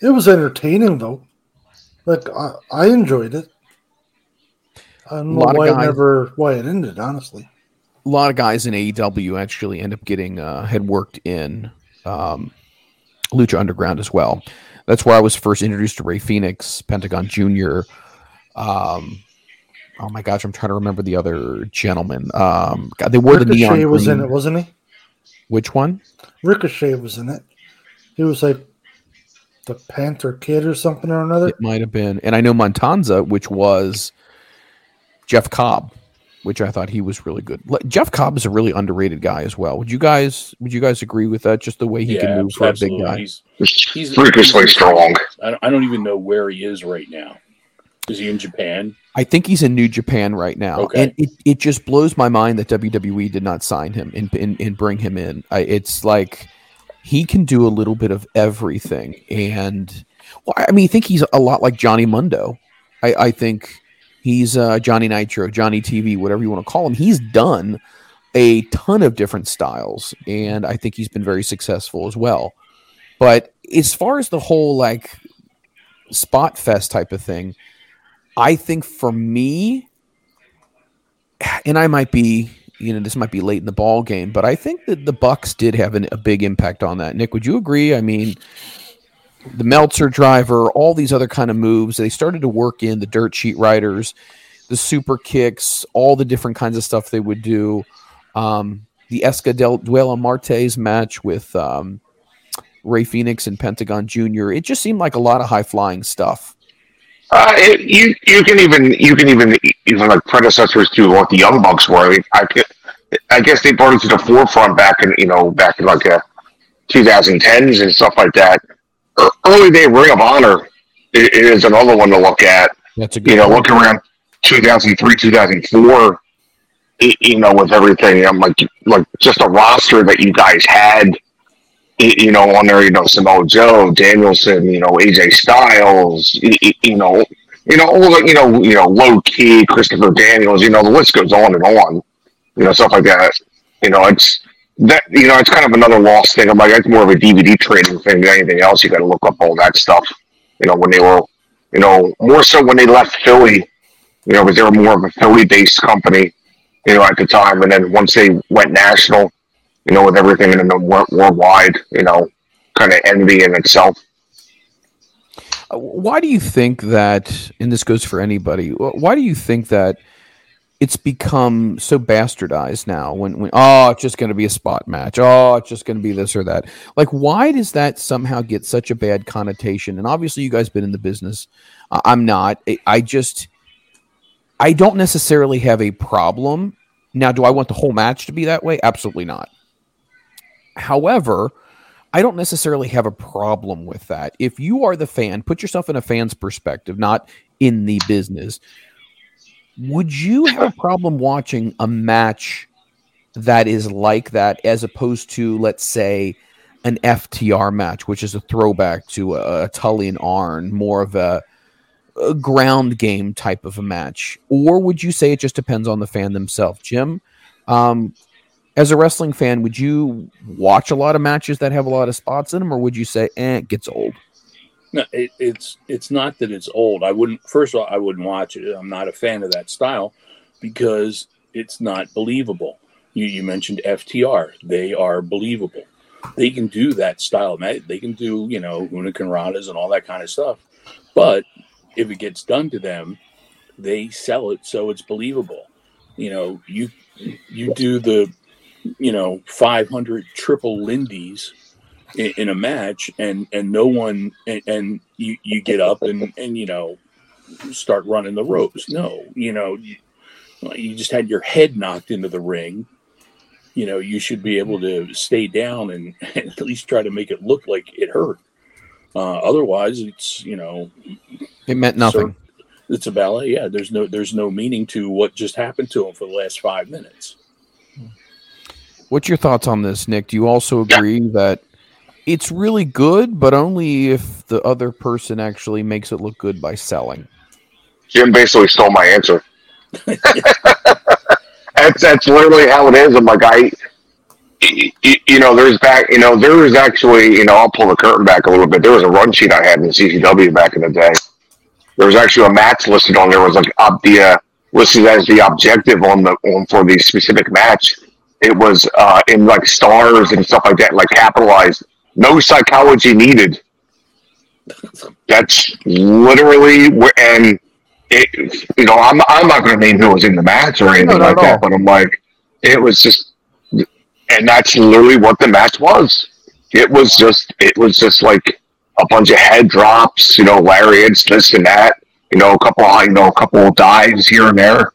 It was entertaining though. Like I, I enjoyed it. I don't know why guys, it never why it ended. Honestly, a lot of guys in AEW actually end up getting uh, had worked in um, Lucha Underground as well. That's where I was first introduced to Rey Fenix, Pentagon Junior, um, oh my gosh, I'm trying to remember the other gentleman. Um, God, they wore the neon. Ricochet neon was in it, wasn't he? Which one? Ricochet was in it. He was like the Panther Kid or something or another. It might have been, and I know Matanza, which was Jeff Cobb, which I thought he was really good. Jeff Cobb is a really underrated guy as well. Would you guys Would you guys agree with that? Just the way he can move for a big guy. He's, He's he's freakishly he's- strong. I don't, I don't even know where he is right now. Is he in Japan? I think he's in New Japan right now, Okay. and it, it just blows my mind that WWE did not sign him and and, and bring him in. I, it's like he can do a little bit of everything, and well, I mean, I think he's a lot like Johnny Mundo. I, I think he's uh, Johnny Nitro, Johnny TV, whatever you want to call him. He's done a ton of different styles, and I think he's been very successful as well. But as far as the whole like spot fest type of thing, I think for me, and I might be, you know, this might be late in the ball game, but I think that the Bucks did have an, a big impact on that. Nick, would you agree? I mean, the Meltzer driver, all these other kind of moves, they started to work in the dirt sheet riders, the super kicks, all the different kinds of stuff they would do. Um, the Escadel Martes match with um, Rey Fenix and Pentagon Jr. It just seemed like a lot of high flying stuff. Uh, it, you you can even you can even even like predecessors to what the Young Bucks were. I, mean, I, I guess they brought it to the forefront back in you know back in like uh 2010s and stuff like that. Early day Ring of Honor is another one to look at. That's a good You know, look around 2003, 2004. You know, with everything, I'm like like just a roster that you guys had. You know, on there, you know, Samoa Joe, Danielson, you know, AJ Styles, you know, you know, all the, you know, you know, low key, Christopher Daniels, you know, the list goes on and on, you know, stuff like that. You know, it's that, you know, it's kind of another lost thing. I'm like, it's more of a DVD trading thing than anything else. You got to look up all that stuff, you know, when they were, you know, more so when they left Philly, you know, because they were more of a Philly based company, you know, at the time. And then once they went national, you know, with everything in then wor- worldwide, you know, kind of envy in itself. Uh, Why do you think that, and this goes for anybody, why do you think that it's become so bastardized now when, when oh, it's just going to be a spot match. Oh, it's just going to be this or that. Like, why does that somehow get such a bad connotation? And obviously, you guys been in the business. I'm not. I just, I don't necessarily have a problem. Now, do I want the whole match to be that way? Absolutely not. However, I don't necessarily have a problem with that. If you are the fan, put yourself in a fan's perspective, not in the business. Would you have a problem watching a match that is like that as opposed to, let's say, an FTR match, which is a throwback to a, a Tully and Arn, more of a, a ground game type of a match? Or would you say it just depends on the fan themselves? Jim, um, as a wrestling fan, would you watch a lot of matches that have a lot of spots in them, or would you say, eh, it gets old? No, it, it's it's not that it's old. I wouldn't. First of all, I wouldn't watch it. I'm not a fan of that style because it's not believable. You you mentioned FTR. They are believable. They can do that style. They can do you know Ranas and all that kind of stuff. But if it gets done to them, they sell it so it's believable. You know, you you do the you know 500 triple Lindys in, in a match and and no one and, and you you get up and and you know start running the ropes. No you know you, you just had your head knocked into the ring. You know you should be able to stay down and, at least try to make it look like it hurt. Uh, otherwise it's you know It meant nothing. it's a ballet. Yeah there's no there's no meaning to what just happened to him for the last five minutes What's your thoughts on this, Nick? Do you also agree that it's really good, but only if the other person actually makes it look good by selling? Jim basically stole my answer. that's that's literally how it is. I'm like I, you know, there's back, you know, there was actually, you know, I'll pull the curtain back a little bit. There was a run sheet I had in the CCW back in the day. There was actually a match listed on there. Was like up the uh, listed as the objective on the on for the specific match. It was uh, in like stars and stuff like that, like capitalized. No psychology needed. That's literally where, and it, you know, I'm I'm not going to name who was in the match or anything like that, all. but I'm like, it was just, and that's literally what the match was. It was just, it was just like a bunch of head drops, you know, lariats, this and that, you know, a couple, you know, a couple of dives here and there,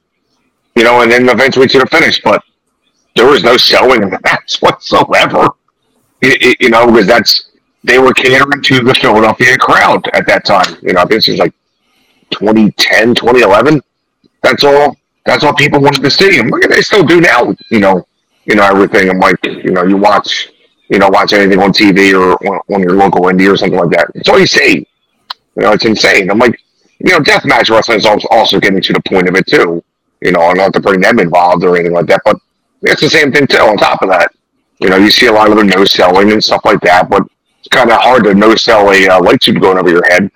you know, and then eventually to the finish. But there was no selling in the match whatsoever, It- it- you know, because that's they were catering to the Philadelphia crowd at that time. You know, this is like 2010, 2011. That's all. That's all people wanted to see. And look at they still do now. You know, you know everything. I'm like, you know, you watch, you know, watch anything on TV or on, on your local indie or something like that. It's all you see. You know, it's insane. I'm like, you know, deathmatch wrestling is also getting to the point of it too. You know, I'm not to bring them involved or anything like that, but it's the same thing too. On top of that, you know, you see a lot of the no selling and stuff like that, but it's kind of hard to no sell a uh, light tube going over your head,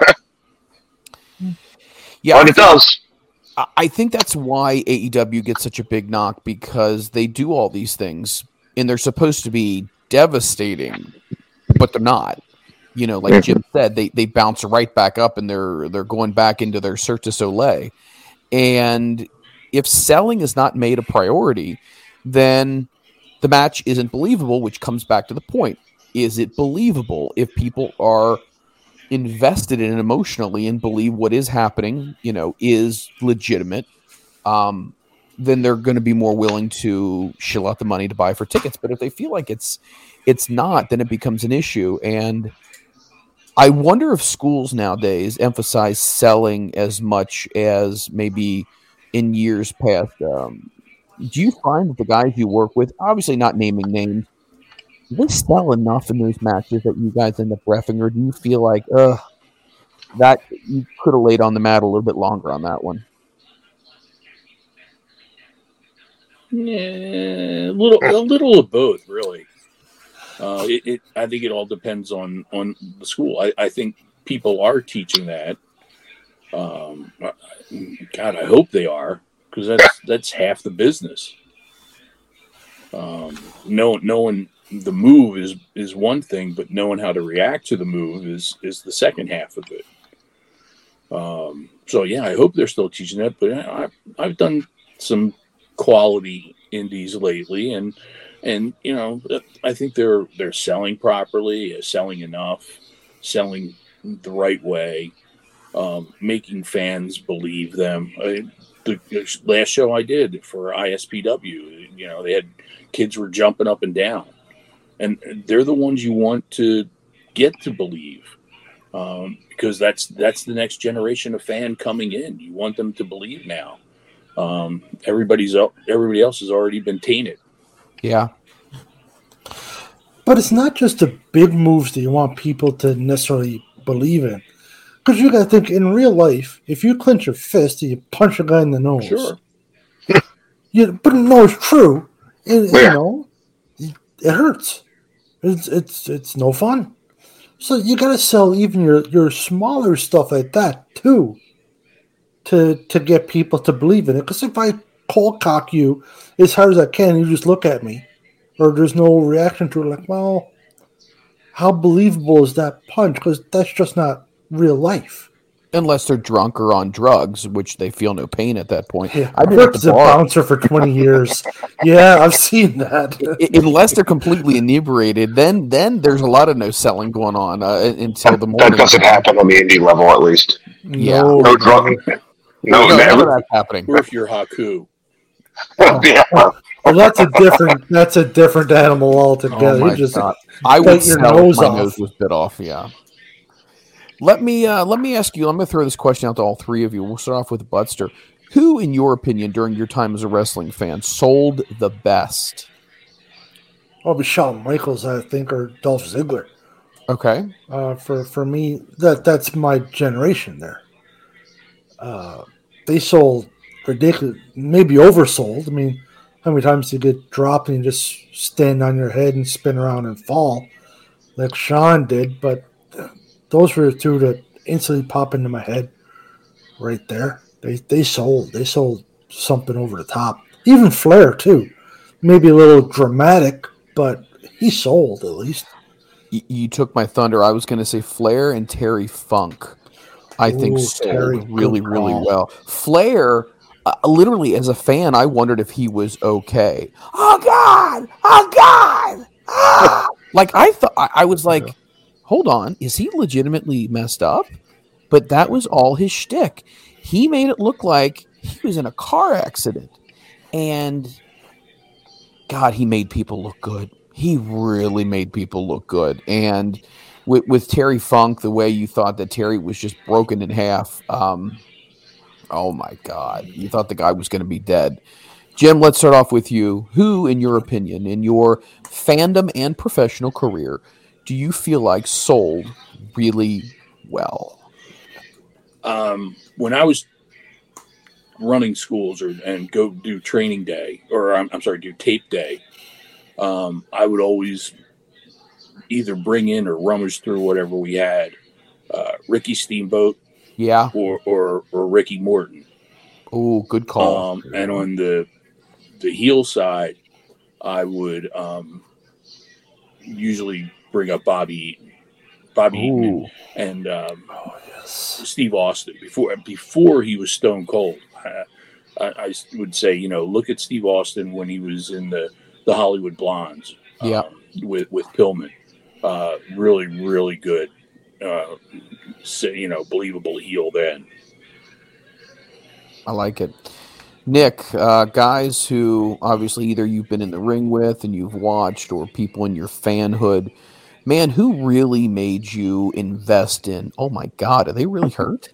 Yeah, but it does. I- think that's why AEW gets such a big knock because they do all these things and they're supposed to be devastating, but they're not. You know, like Jim said, they they bounce right back up and they're they're going back into their Cirque du Soleil. And if selling is not made a priority, then the match isn't believable, which comes back to the point. Is it believable if people are invested in it emotionally and believe what is happening, you know, is legitimate, um, then they're going to be more willing to shill out the money to buy for tickets. But if they feel like it's it's not, then it becomes an issue. And I wonder if schools nowadays emphasize selling as much as maybe in years past. Um, do you find that the guys you work with, obviously not naming names, do they sell enough in those matches that you guys end up refing, or do you feel like, ugh, that you could have laid on the mat a little bit longer on that one? Yeah, a little, a little of both, really. Uh, it, it, I think it all depends on on the school. I, I think people are teaching that. Um, God, I hope they are because that's that's half the business. Um, know, knowing the move is is one thing, but knowing how to react to the move is is the second half of it. Um, so yeah, I hope they're still teaching that. But I, I've I've done some quality indies lately, and and you know I think they're they're selling properly, uh, selling enough, selling the right way, um, making fans believe them. I, the last show I did for ISPW, you know, they had kids were jumping up and down, and they're the ones you want to get to believe. Um, because that's that's the next generation of fan coming in. You want them to believe now. Um, everybody's el- everybody else has already been tainted. Yeah. But it's not just the big moves that you want people to necessarily believe in. Because you got to think in real life, if you clench your fist and you punch a guy in the nose, Sure. you, but no, it's true. And, Yeah. You know, it it hurts. It's it's it's no fun. So you got to sell even your your smaller stuff like that too, to to get people to believe in it. Because if I cold cock you as hard as I can, you just look at me, or there's no reaction to it. Like, well, how believable is that punch? Because that's just not real life. Unless they're drunk or on drugs, which they feel no pain at that point. Yeah, I've I've been worked as a bouncer for twenty years. yeah, I've seen that. Unless they're completely inebriated, then then there's a lot of no selling going on uh, until the morning. That doesn't happen on the indie level, at least. Yeah. No, No drunk. No, No, never. that's happening. Or if you're Haku, yeah. Well, that's a different. That's a different animal altogether. Oh my You just God. I bite would your sell nose my off. nose was bit off. Yeah. Let me uh, let me ask you. I'm going to throw this question out to all three of you. We'll start off with Butster. Who, in your opinion, during your time as a wrestling fan, sold the best? I'll be Shawn Michaels, I think, or Dolph Ziggler. Okay. Uh, for for me, that that's my generation. There, uh, they sold ridiculous, maybe oversold. I mean, how many times do you get dropped and you just stand on your head and spin around and fall, like Shawn did? But those were the two that instantly pop into my head, right there. They they sold. They sold something over the top. Even Flair too, maybe a little dramatic, but he sold at least. Y- you took my thunder. I was going to say Flair and Terry Funk. I think sold Terry, really, really well. Flair, uh, literally as a fan, I wondered if he was okay. Oh God! Oh God! Ah! like I thought, I, I was like, hold on, is he legitimately messed up? But that was all his shtick. He made it look like he was in a car accident, and God, he made people look good. He really made people look good, and with, with Terry Funk, the way you thought that Terry was just broken in half. Um, oh my God, you thought the guy was going to be dead. Jim, let's start off with you. Who, in your opinion, in your fandom and professional career, do you feel like sold really well? um, when I was running schools or and go do training day or I'm, I'm sorry, do tape day, um, I would always either bring in or rummage through whatever we had, uh, Ricky Steamboat Yeah. or or, or Ricky Morton. Oh, good call. Um, and on the the heel side, I would um, usually bring up Bobby Eaton, Bobby Eaton, and um, Oh yes. Steve Austin before before he was Stone Cold. I, I would say, you know, look at Steve Austin when he was in the the Hollywood Blondes. Yeah. um, with with Pillman, uh, really really good. Uh, you know, believable heel then. I like it. Nick, uh, guys who obviously either you've been in the ring with and you've watched, or people in your fanhood, man, who really made you invest in? Oh my God, are they really hurt?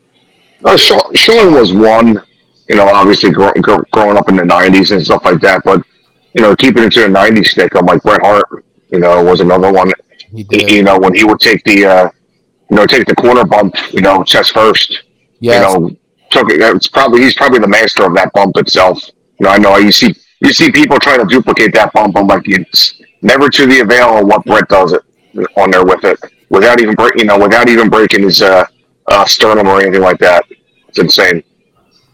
Uh, Shawn, Shawn was one, you know, obviously grow, grow, growing up in the '90s and stuff like that. But you know, keeping it to the '90s stick, I'm like Bret Hart. You know, was another one. You know, when he would take the, uh, you know, take the corner bump, you know, chest first. Yes. You know, took it. It's probably he's probably the master of that bump itself. You know, I know you see you see people trying to duplicate that bump. I'm like, it's never to the avail of what Bret does it on there with it without even break, you know, without even breaking his uh, uh, sternum or anything like that. It's insane.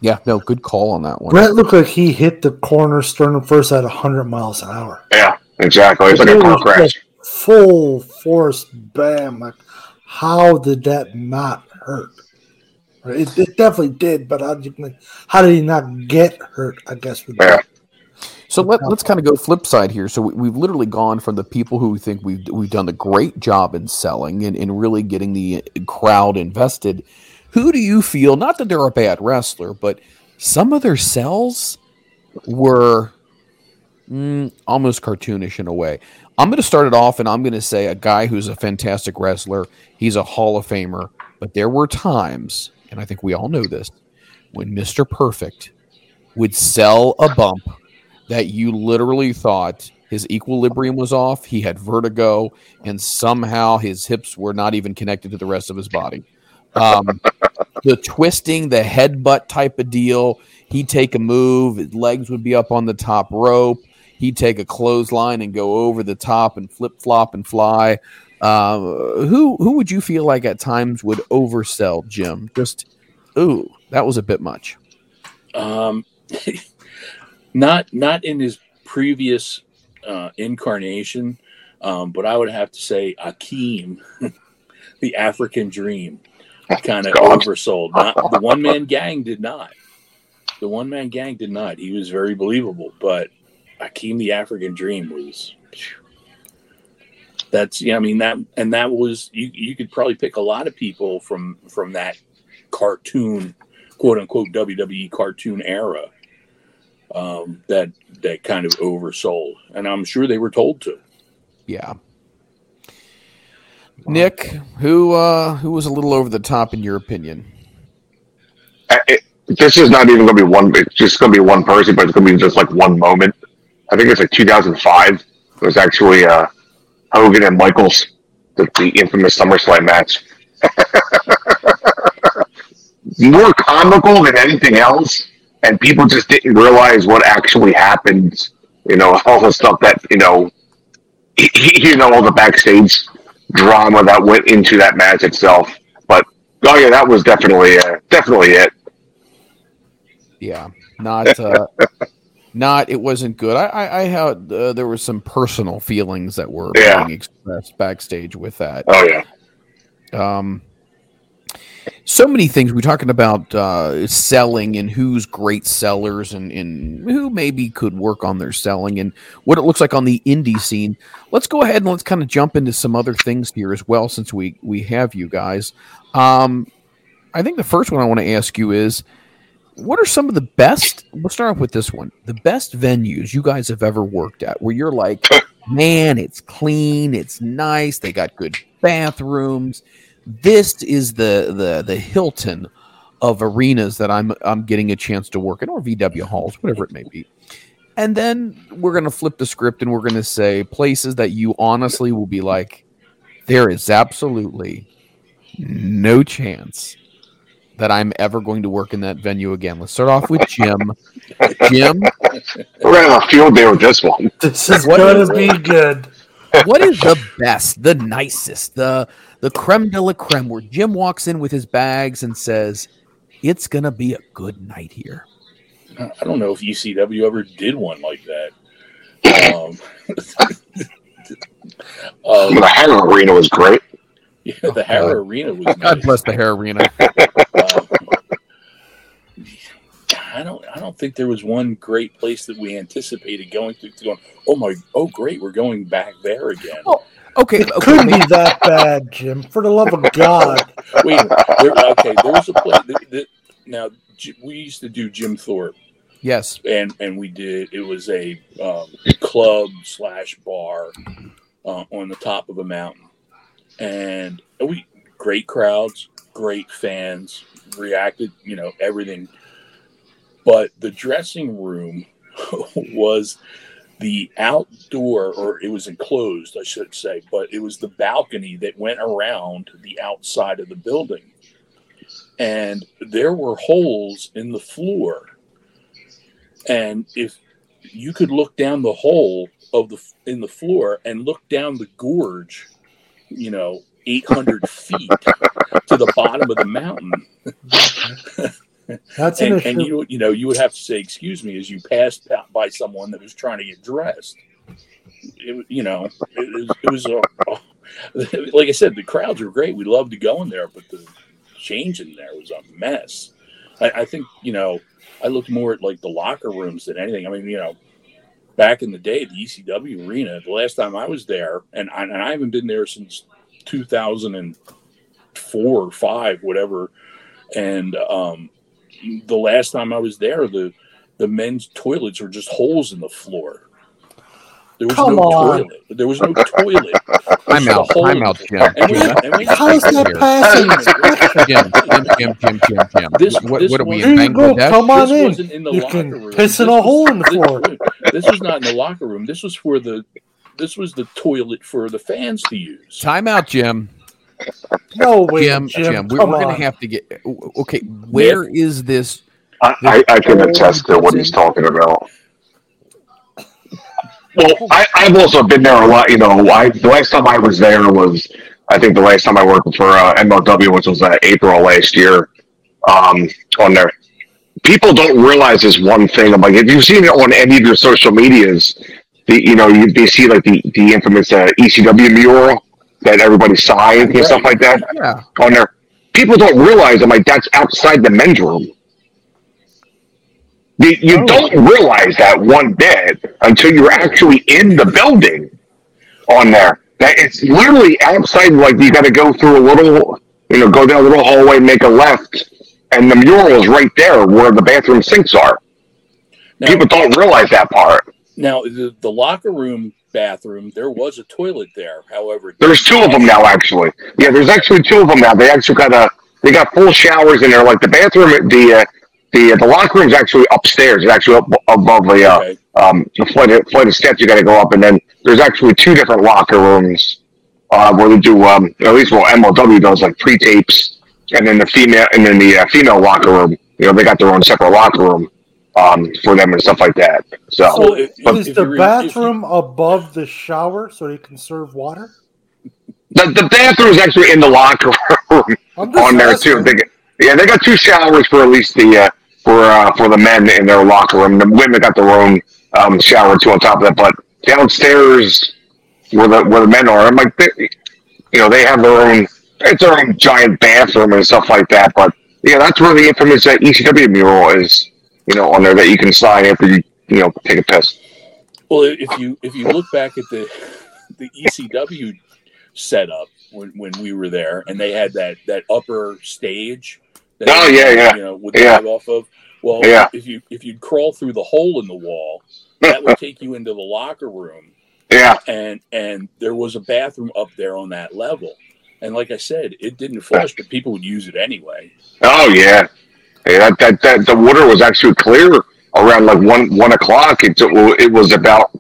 yeah, no, good call on that one. Bret looked like he hit the corner sternum first at 100 miles an hour. Yeah, exactly. It's like a car was crash. like full force bam. Like, how did that not hurt? It, it definitely did, but how did, how did he not get hurt? I guess. Would be- Yeah. So let, let's kind of go flip side here. So we, we've literally gone from the people who think we've we've done a great job in selling and, and really getting the crowd invested. Who do you feel? Not that they're a bad wrestler, but some of their sells were mm, almost cartoonish in a way. I'm going to start it off, and I'm going to say a guy who's a fantastic wrestler. He's a Hall of Famer, but there were times, and I think we all know this, when Mr. Perfect would sell a bump that you literally thought his equilibrium was off, he had vertigo, and somehow his hips were not even connected to the rest of his body. Um, the twisting, the headbutt type of deal. He'd take a move, his legs would be up on the top rope. He'd take a clothesline and go over the top and flip flop and fly. Uh, who who would you feel like at times would oversell Jim? Just ooh, that was a bit much. Um, not not in his previous uh, incarnation, um, but I would have to say Akeem, the African Dream, kind of oversold. Not, the one man gang did not. The one man gang did not. He was very believable, but Akeem, the African Dream, was. That's yeah. I mean that, and that was you. You could probably pick a lot of people from from that cartoon, quote unquote WWE cartoon era um, that that kind of oversold, and I'm sure they were told to. Yeah. Nick, who uh who was a little over the top in your opinion? It- this is not even going to be one. It's just going to be one person, but it's going to be just like one moment. I think it's like 2005. It was actually uh, Hogan and Michaels, the, the infamous SummerSlam match. More comical than anything else, and people just didn't realize what actually happened. You know, all the stuff that you know, you know, all the backstage drama that went into that match itself. But oh yeah, that was definitely uh, definitely it. Yeah, not uh not it wasn't good. I I, I had uh, there were some personal feelings that were Yeah. being expressed backstage with that. Oh yeah. Um so many things. We're talking about uh, selling and who's great sellers and, and who maybe could work on their selling and what it looks like on the indie scene. Let's go ahead and let's kind of jump into some other things here as well since we we have you guys. Um, i think the first one i want to ask you is what are some of the best we'll start off with this one the best venues you guys have ever worked at where you're like man it's clean it's nice they got good bathrooms this is the the the Hilton of arenas that I'm I'm getting a chance to work in, or VFW halls, whatever it may be. And then we're gonna flip the script and we're gonna say places that you honestly will be like, there is absolutely no chance that I'm ever going to work in that venue again. Let's start off with Jim. Jim, We're gonna have a field day with this one. This is What gonna is- be good. What is the best, the nicest, the the creme de la creme where Jim walks in with his bags and says, It's gonna be a good night here. I don't know if ECW ever did one like that. Um, um, The Hanging Arena was great. yeah, the Hara Arena was God nice. bless the Hara arena. Um, I don't. I don't think there was one great place that we anticipated going to. to going, oh my! Oh great! We're going back there again. Oh, Okay, It okay, couldn't be that bad, Jim. For the love of God. Wait. There, okay. There was a place. That, that, now we used to do Jim Thorpe, yes. and and we did. It was a um, club slash bar uh, on the top of a mountain, and we great crowds, great fans, reacted. You know everything, but the dressing room was the outdoor, or it was enclosed, I should say, but it was the balcony that went around the outside of the building. And there were holes in the floor. And if you could look down the hole of the in the floor and look down the gorge, you know, 800 feet to the bottom of the mountain, That's an and, and you you know you would have to say excuse me as you passed by someone that was trying to get dressed. It, you know, it, was- it was a, like I said, the crowds were great. We loved to go in there, but the change in there was a mess. I, I think you know I looked more at like the locker rooms than anything. I mean, you know, back in the day, the ECW arena. The last time I was there, and I, and I haven't been there since 2004 or five, whatever. And um, the last time I was there, the the men's toilets were just holes in the floor. There was Come no on. toilet. There was no toilet. I'm Just a out. hole I'm in out, the Jim. floor. And we, Jim, and we, How is that Here. passing inspection? Jim, Jim, Jim, Jim, Jim, Jim. This- what, this what are we was- in Here you go, Bangladesh? come on this in. wasn't in the You locker can room. piss in This a was- hole in the this- floor. This was not in the locker room. This was for the this was the toilet for the fans to use. Time out, Jim. No way, Jim, Jim. Jim. we, come we're going to have to get. Okay, where is this? I, I, I can attest to what he's talking about. Well, I, I've also been there a lot. You know, I, the last time I was there was, I think, the last time I worked for uh, MLW, which was uh, April last year. Um, on there, people don't realize this one thing. I'm like, if you've seen it on any of your social medias, the you know, you they see like the the infamous uh, ECW mural that everybody signs and stuff like that Yeah. on there. People don't realize. I'm like, that's outside the men's room. You, you Oh. don't realize that one bit until you're actually in the building on there. That it's literally outside. Like you got to go through a little, you know, go down a little hallway, make a left, and the mural is right there where the bathroom sinks are. Now, People don't realize that part. now the, the locker room bathroom, there was a toilet there. However, There's two of them now, actually. Yeah, there's actually two of them now. They actually got a they got full showers in there. Like the bathroom, the uh, the the locker room's actually upstairs. It's actually up above the uh, Okay. um the flight of, flight of steps. You got to go up, and then there's actually two different locker rooms uh, where they do um at least well MLW does like pre tapes, and then the female and then the uh, female locker room. You know, they got their own separate locker room um for them and stuff like that. So, So if- is if the you re- bathroom above the shower so you can serve water? the the bathroom is actually in the locker room. On there asking. too. They get, yeah, they got two showers for at least the uh, for uh, for the men in their locker room. The women got their own um, shower too on top of that. But downstairs, where the where the men are, I'm like, they, you know, they have their own it's their own giant bathroom and stuff like that. But yeah, that's where the infamous uh, ECW mural is. You know, on there that you can sign after you you know take a test. Well, if you if you look back at the the ECW setup when, when we were there, and they had that that upper stage. That Oh, yeah, yeah. You know, would Yeah. off of. Well, Yeah. if you if you'd crawl through the hole in the wall, that would take you into the locker room, Yeah, and and there was a bathroom up there on that level. And like I said, it didn't flush, but people would use it anyway. Oh yeah, yeah. That, that that the water was actually clear around like one one o'clock. It it was about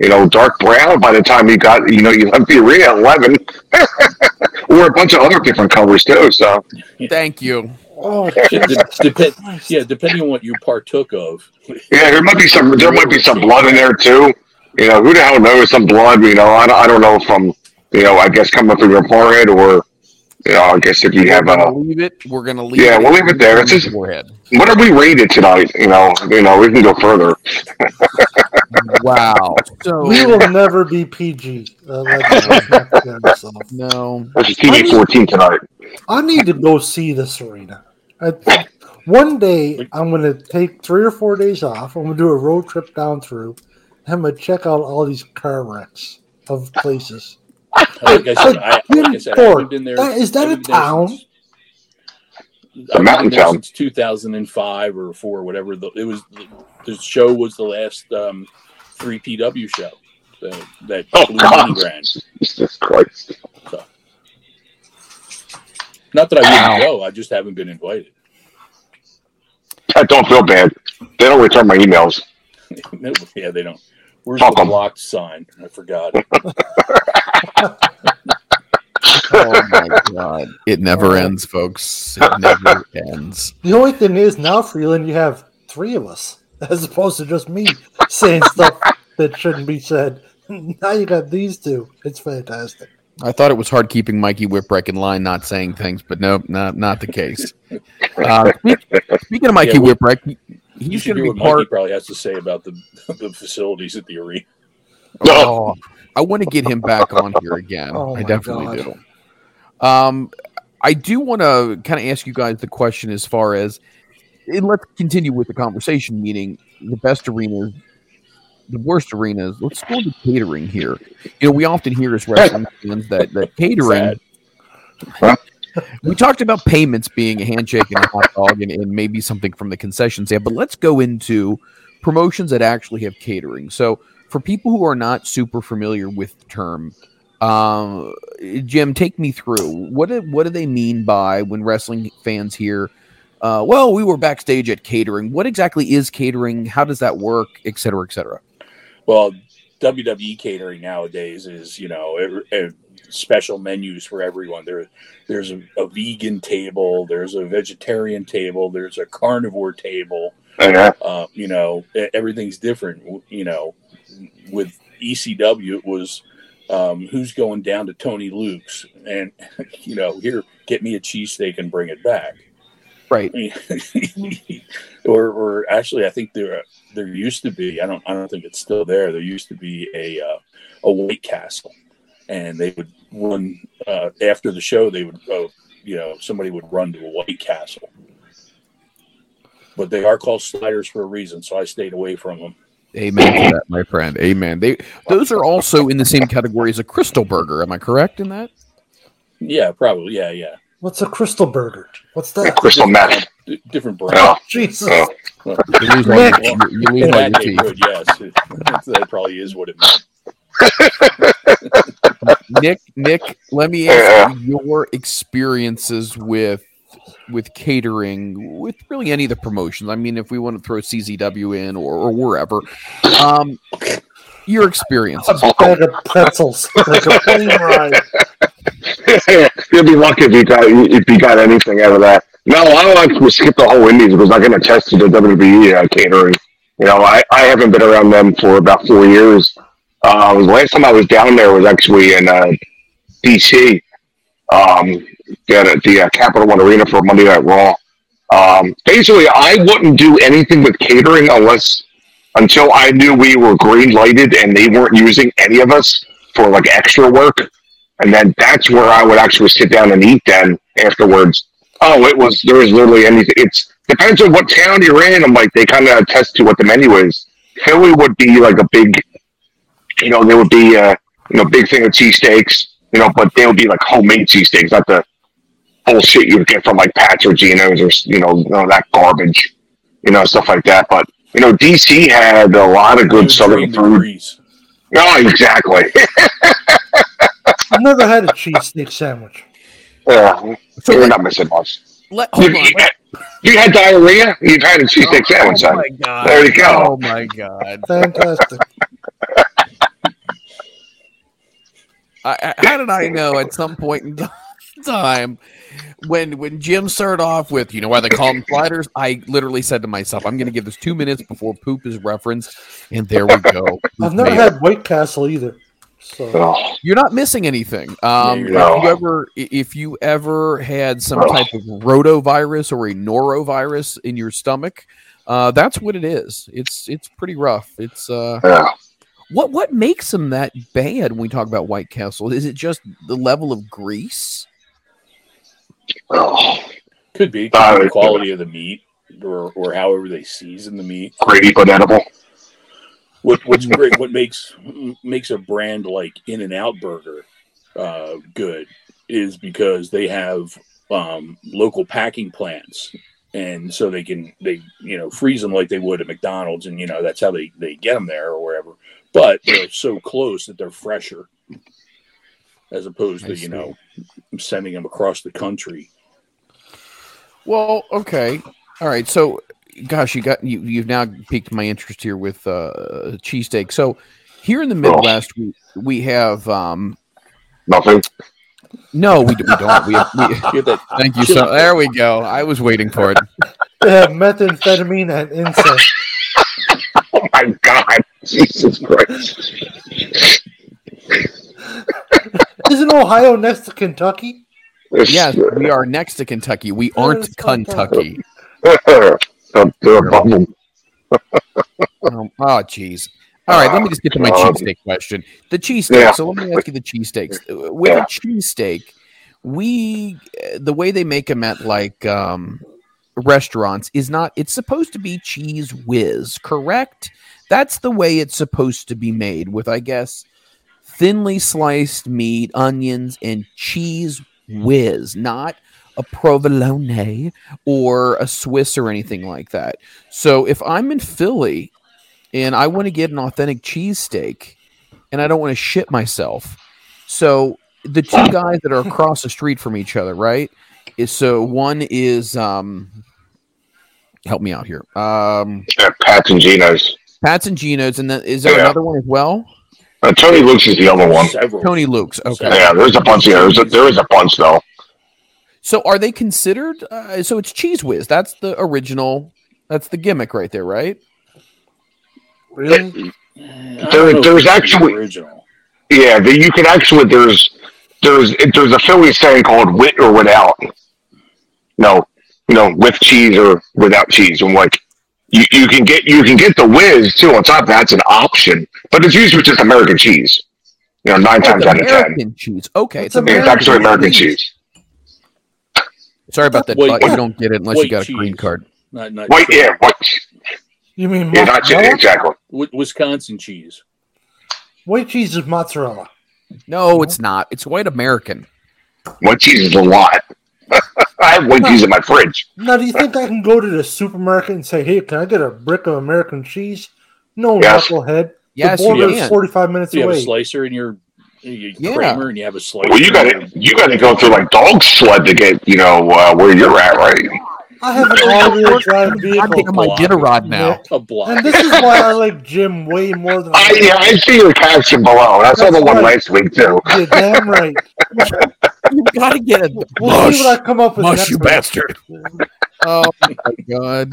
you know dark brown by the time you got you know you left the arena at eleven, or a bunch of other different colors too. So Thank you. Oh, It depend- yeah, depending on what you partook of. yeah, there might be some there might be some blood in there too. You know who the hell knows some blood? You know I don't, I don't know from you know I guess coming from your forehead or you know I guess if you We're have gonna a leave it. We're gonna leave. Yeah, it we'll leave it there. It's just- forehead. what are we rated tonight? You know you know we can go further. Wow. So We will never be PG. Uh, let me know. Myself. no. This is TV fourteen tonight. I need to go see this arena. I, one day, I'm going to take three or four days off. I'm going to do a road trip down through. I'm going to check out all these car wrecks of places. Like I said, I, like I, said, I haven't been there. That- is that I a haven't been there town? since- a I've mountain town. since 2005 or four, whatever. The, it was the, the show was the last um, three PW show that that Oh Blue God, Mountain ran. Jesus Christ! Not that I Wow. wouldn't go, I just haven't been invited. I don't feel bad. They don't return my emails. yeah, they don't. Where's Fuck the 'em. blocked sign? I forgot. Oh my god. It never ends, folks. It never ends. The only thing is, now, Freeland, you have three of us, as opposed to just me saying stuff that shouldn't be said. Now you got these two. It's fantastic. I thought it was hard keeping Mikey Whipwreck in line, not saying things, but nope, not not the case. Uh, speaking of Mikey Yeah, Whipwreck, you he's should going hear to what be Mikey part. probably has to say about the the facilities at the arena. Oh, I want to get him back on here again. Oh I definitely God. do. Um, I do want to kind of ask you guys the question as far as and let's continue with the conversation. Meaning the best arenas, the worst arenas. Let's go into catering here. You know, we often hear as wrestling fans that that catering. We talked about payments being a handshake and a hot dog, and, and maybe something from the concession stand. But let's go into promotions that actually have catering. So, for people who are not super familiar with the term, um, Jim, take me through what do, what do they mean by when wrestling fans hear? Uh, well, we were backstage at catering. What exactly is catering? How does that work, et cetera, et cetera? Well, WWE catering nowadays is you know ev- ev- special menus for everyone. There, there's a, a vegan table, there's a vegetarian table, there's a carnivore table. Yeah. Uh, you know, everything's different. You know, with ECW, it was um, who's going down to Tony Luke's, and you know, here, get me a cheesesteak and bring it back. Right. or, or actually, I think there there used to be. I don't. I don't think it's still there. There used to be a uh, a White Castle, and they would run uh, after the show. They would, go, you know, somebody would run to a White Castle. But they are called sliders for a reason, so I stayed away from them. Amen to that, my friend. Amen. They those are also in the same category as a Krystal Burger. Am I correct in that? Yeah, probably. Yeah, yeah. What's a Krystal burger? What's Yeah, that? crystal meth. Different brand. Oh, Jesus. oh. You lose all your, you, you lose all that your teeth. neighborhood, yes, that probably is what it meant. Nick, Nick, let me ask you your experiences with with catering, with really any of the promotions. I mean, if we want to throw CZW in or, or wherever, um, your experiences. A bag of pretzels, like a plane ride. You'll be lucky if you got if you got anything out of that. No, I like to skip the whole Indies because I can attest to the WWE uh, catering. You know, I, I haven't been around them for about four years. The last time I was down there was actually in uh, DC. Um, at the uh, Capital One Arena for Monday Night Raw. Um, basically, I wouldn't do anything with catering unless until I knew we were green lighted and they weren't using any of us for like extra work. and then that's where I would actually sit down and eat. Then afterwards, oh, it was there was literally anything. It's depends on what town you're in. I'm like they kind of attest to what the menu is. Philly would be like a big, you know, there would be a you know big thing of cheesesteaks, you know, but they would be like homemade cheesesteaks, not the bullshit you would get from like Pat's or Geno's or you know, you know that garbage, you know, stuff like that. But you know, DC had a lot of good southern food. degrees. Oh, exactly. I've never had a cheesesteak sandwich. yeah, So you're like, not missing much. let, You, on. you let- had, you had diarrhea. You've had a cheesesteak oh sandwich. oh son. my god! There you go. Oh my god! Fantastic. I, I- how did I know at some point in time when when Jim started off with you know why they call them sliders? I literally said to myself, I'm going to give this two minutes before poop is referenced, and there we go. I've never Made it. had White Castle either. So Oh, You're not missing anything. Um, you're. If you ever, if you ever had some Oh. type of rotavirus or a norovirus in your stomach, uh, that's what it is. It's it's pretty rough. It's uh, yeah. What what makes them that bad when we talk about White Castle? Is it just the level of grease? Oh, Could be, could Uh, the quality of the meat, or or however they season the meat. great but edible. What what's great? What makes makes a brand like In and Out Burger uh, good is because they have um, local packing plants, and so they can they you know freeze them like they would at McDonald's, and you know that's how they they get them there or wherever. But they're so close that they're fresher, as opposed to you know sending them across the country. Well, okay, all right. So, gosh, you got you. You've now piqued my interest here with uh, cheesesteak. So, here in the Midwest, we we have um, Nothing. no, we, we don't. We, have, we Get that thank you. So there we go. I was waiting for it. they have methamphetamine and incest. Oh my God. Jesus Christ. Isn't Ohio next to Kentucky? Yes, we are next to Kentucky. We aren't it's Kentucky. Don't do a bubble. Um, oh, jeez. All right, let me just get to my Um, cheesesteak question. The cheesesteak. yeah. So let me ask you the cheesesteaks. Uh, With Yeah. a cheesesteak, we uh, the way they make them at like um, restaurants is not. It's supposed to be Cheez Whiz, correct? That's the way it's supposed to be made. With I guess thinly sliced meat, onions, and Cheez Whiz, not a provolone or a Swiss or anything like that. So if I'm in Philly and I want to get an authentic cheesesteak and I don't want to shit myself, so the two guys that are across the street from each other, right? Is so one is um help me out here. Um Yeah, Pat's and Geno's. Pat's and Geno's, and then is there Yeah. another one as well? Uh, Tony Luke's is the other one. several. Tony Luke's. Okay. Yeah, there's a bunch. Yeah, there's a, there is a bunch though. So are they considered? Uh, so it's Cheez Whiz. That's the original. That's the gimmick right there, right? Really? I There- don't know if there's it's the actually- original. Yeah, the, you can actually there's there's there's a Philly saying called "with or without." No, no, with cheese or without cheese, and like you, you can get you can get the whiz too on top. That's an option, but it's usually just American cheese. You know, nine Oh, times it's out of ten, American cheese. Okay, it's It's Yeah, it's American. actually American cheese. cheese. Sorry about that, White- but you don't get it unless you white got a green card. Not, not White, yeah, white, You mean yeah, not cheese, exactly. Wisconsin cheese. White cheese is mozzarella. No, it's not. It's white American. White cheese is a lot. I have white cheese in my fridge. Now, do you think I can go to the supermarket and say, "Hey, can I get a brick of American cheese"? No, Yes. knucklehead. Yes, the you border is can. forty-five minutes Do you have a slicer in your, your Yeah. Kramer, and you have a slicer. Well, you got to you got to go through like dog sled to get you know uh, where you're at, right? I have an all-wheel drive vehicle. I'm vehicle, getting my dinner rod now. Nick. a block. and this is why I like Jim way more than I, yeah, I see your caption below. I saw the one right. last week too. You're damn right. You gotta get it. We'll see what I come up with. mush, you week. bastard. Oh my god.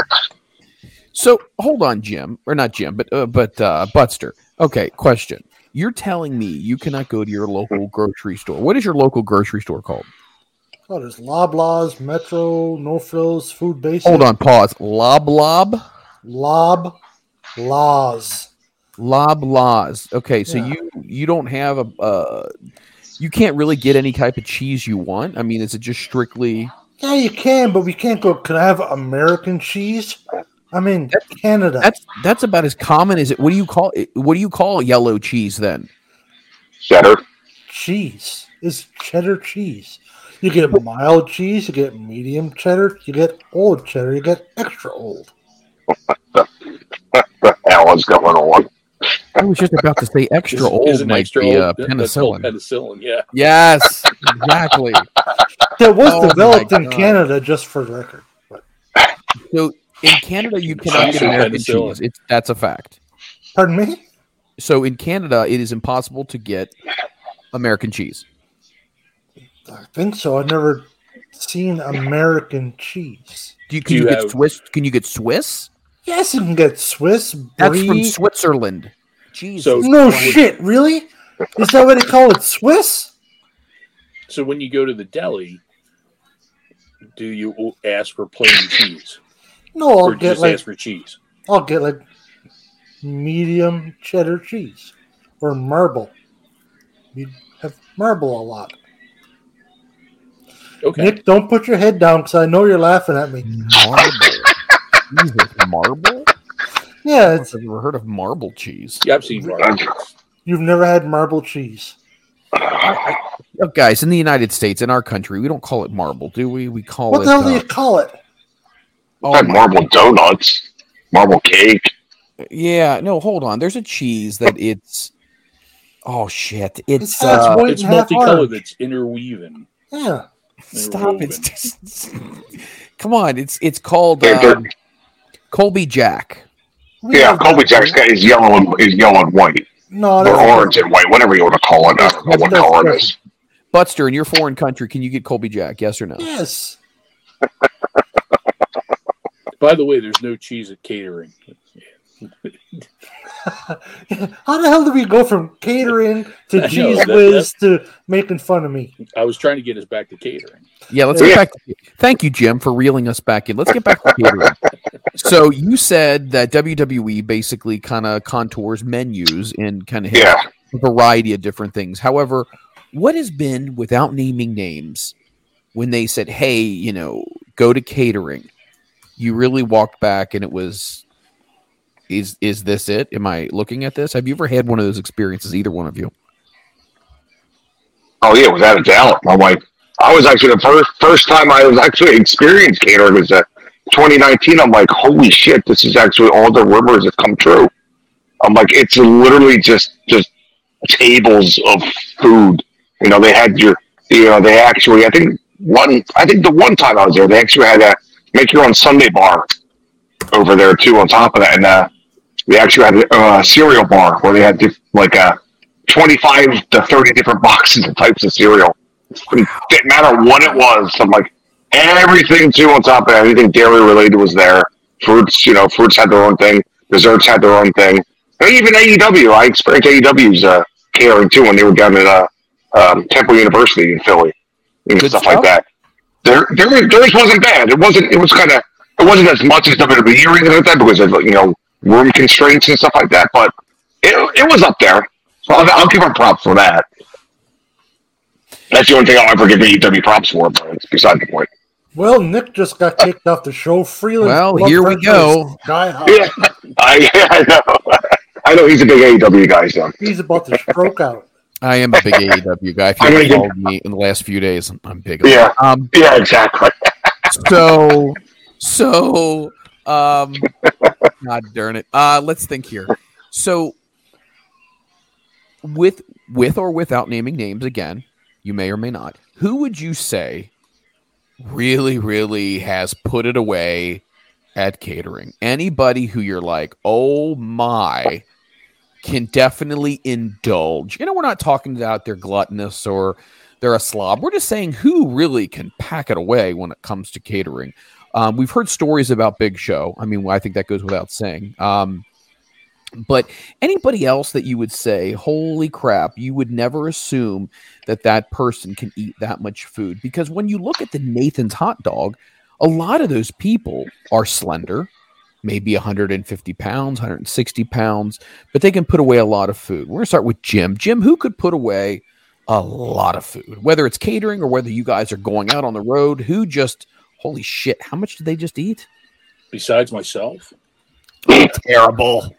So hold on, Jim, or not Jim, but uh, but uh, Butster. Okay, question. You're telling me you cannot go to your local grocery store. What is your local grocery store called? Oh, there's Loblaws, Metro, No Frills, Food Basics. Hold on, pause. Lob Lob? Lob Laws. Lob Laws. Okay, so Yeah. you you don't have a uh you can't really get any type of cheese you want. I mean, is it just strictly? Yeah, you can, but we can't go. Can I have American cheese? I mean, that's, Canada. That's that's about as common as it. What do you call it? What do you call yellow cheese then? Cheddar. cheese is cheddar cheese. You get mild cheese, you get medium cheddar, you get old cheddar, you get extra old. What the hell is going on? I was just about to say extra Is- old is might extra be old- uh, that- that's called penicillin. penicillin, yeah. Yes, exactly. That was Oh my developed in Canada, just for the record. But, So in Canada, you cannot get American penicillin. cheese. It's that's a fact. pardon me? So in Canada, it is impossible to get American cheese. I think so. I've never seen American cheese. Do you, can Do you, you get Swiss? Can you get Swiss? Yes, you can get Swiss, That's from Switzerland. Jesus. So- No Christ. shit, really? Is that what they call it? Swiss? So when you go to the deli, do you ask for plain cheese No, I'll or get just like ask for cheese? I'll get like medium cheddar cheese or marble. You have marble a lot. Okay. Nick, don't put your head down because I know you're laughing at me. Marble. Jesus, marble? Yeah, I've it's, never heard of marble cheese. Yeah, I've seen marbles. you've never had marble cheese. Oh, guys, in the United States, in our country, we don't call it marble, do we? We call What it. the hell do uh, you call it? oh, I've had marble donuts, marble cake. yeah, no, hold on. There's a cheese that it's. Oh shit! It's It's half uh, It's multicolored. It's interweaving. Yeah. Stop. It's interwoven. just. Come on! It's it's called Yeah, um, Colby Jack. We Yeah, Colby. Jack's got is yellow and is yellow and white, No, or that's orange and white, whatever you want to call it. I don't know what That's color it different. Butster, in your foreign country, can you get Colby Jack? Yes or no? Yes. By the way, there's no cheese at catering. How the hell did we go from catering to know, cheese that- whiz to making fun of me? I was trying to get us back to catering. Yeah, let's Yeah. get back. To, thank you, Jim, for reeling us back in. Let's get back to catering. so you said that WWE basically kind of contours menus and kind of Yeah. a variety of different things. However, what has been without naming names when they said, "Hey, you know, go to catering," you really walked back and it was. Is is this it? Am I looking at this? Have you ever had one of those experiences? Either one of you? Oh yeah, without a doubt. I'm like, I was actually the first first time I was actually experienced catering was uh, 2019. I'm like, holy shit, this is actually all the rumors have come true. I'm like, it's literally just just tables of food. You know, they had your, you know, they actually, I think one, I think the one time I was there, they actually had a make your own Sunday bar over there too. On top of that, and uh, they actually had a uh, cereal bar where they had diff- like a 25 to 30 different boxes and types of cereal. It didn't matter what it was. I'm like, everything too on top of it, everything dairy related was there. Fruits, you know, fruits had their own thing. Desserts had their own thing. And even AEW, I experienced AEW's uh, catering too when they were down at uh, um, Temple University in Philly and Good stuff like that. Their, their, theirs wasn't bad. It wasn't. It was kind of. It wasn't as much as WWE or anything like that because of you know room constraints and stuff like that. But it, it was up there. So I'll, I'll give them props for that. That's the only thing I'll ever give AEW props for, but it's beside the point. Well, Nick just got kicked off the show. Freeland. Well, here we go. is Sky high. Yeah, I, I know. I know he's a big AEW guy, so He's about to stroke out. I am a big AEW guy. If you I'm haven't gonna me in the last few days, I'm, I'm big. on Yeah. it. Um. yeah, exactly. So, so, um, God darn it. Uh, let's think here. So, with with or without naming names again, you may or may not. Who would you say really, really has put it away at catering? Anybody who you're like, oh my, can definitely indulge. You know, we're not talking about they're gluttonous or they're a slob. We're just saying who really can pack it away when it comes to catering. Um, we've heard stories about Big Show. I mean, I think that goes without saying. Um, but anybody else that you would say, holy crap, you would never assume that that person can eat that much food. Because when you look at the Nathan's hot dog, a lot of those people are slender, maybe 150 pounds, 160 pounds, but they can put away a lot of food. We're going to start with Jim. Jim, who could put away a lot of food, whether it's catering or whether you guys are going out on the road. Who just, holy shit, how much did they just eat? Besides myself, Terrible.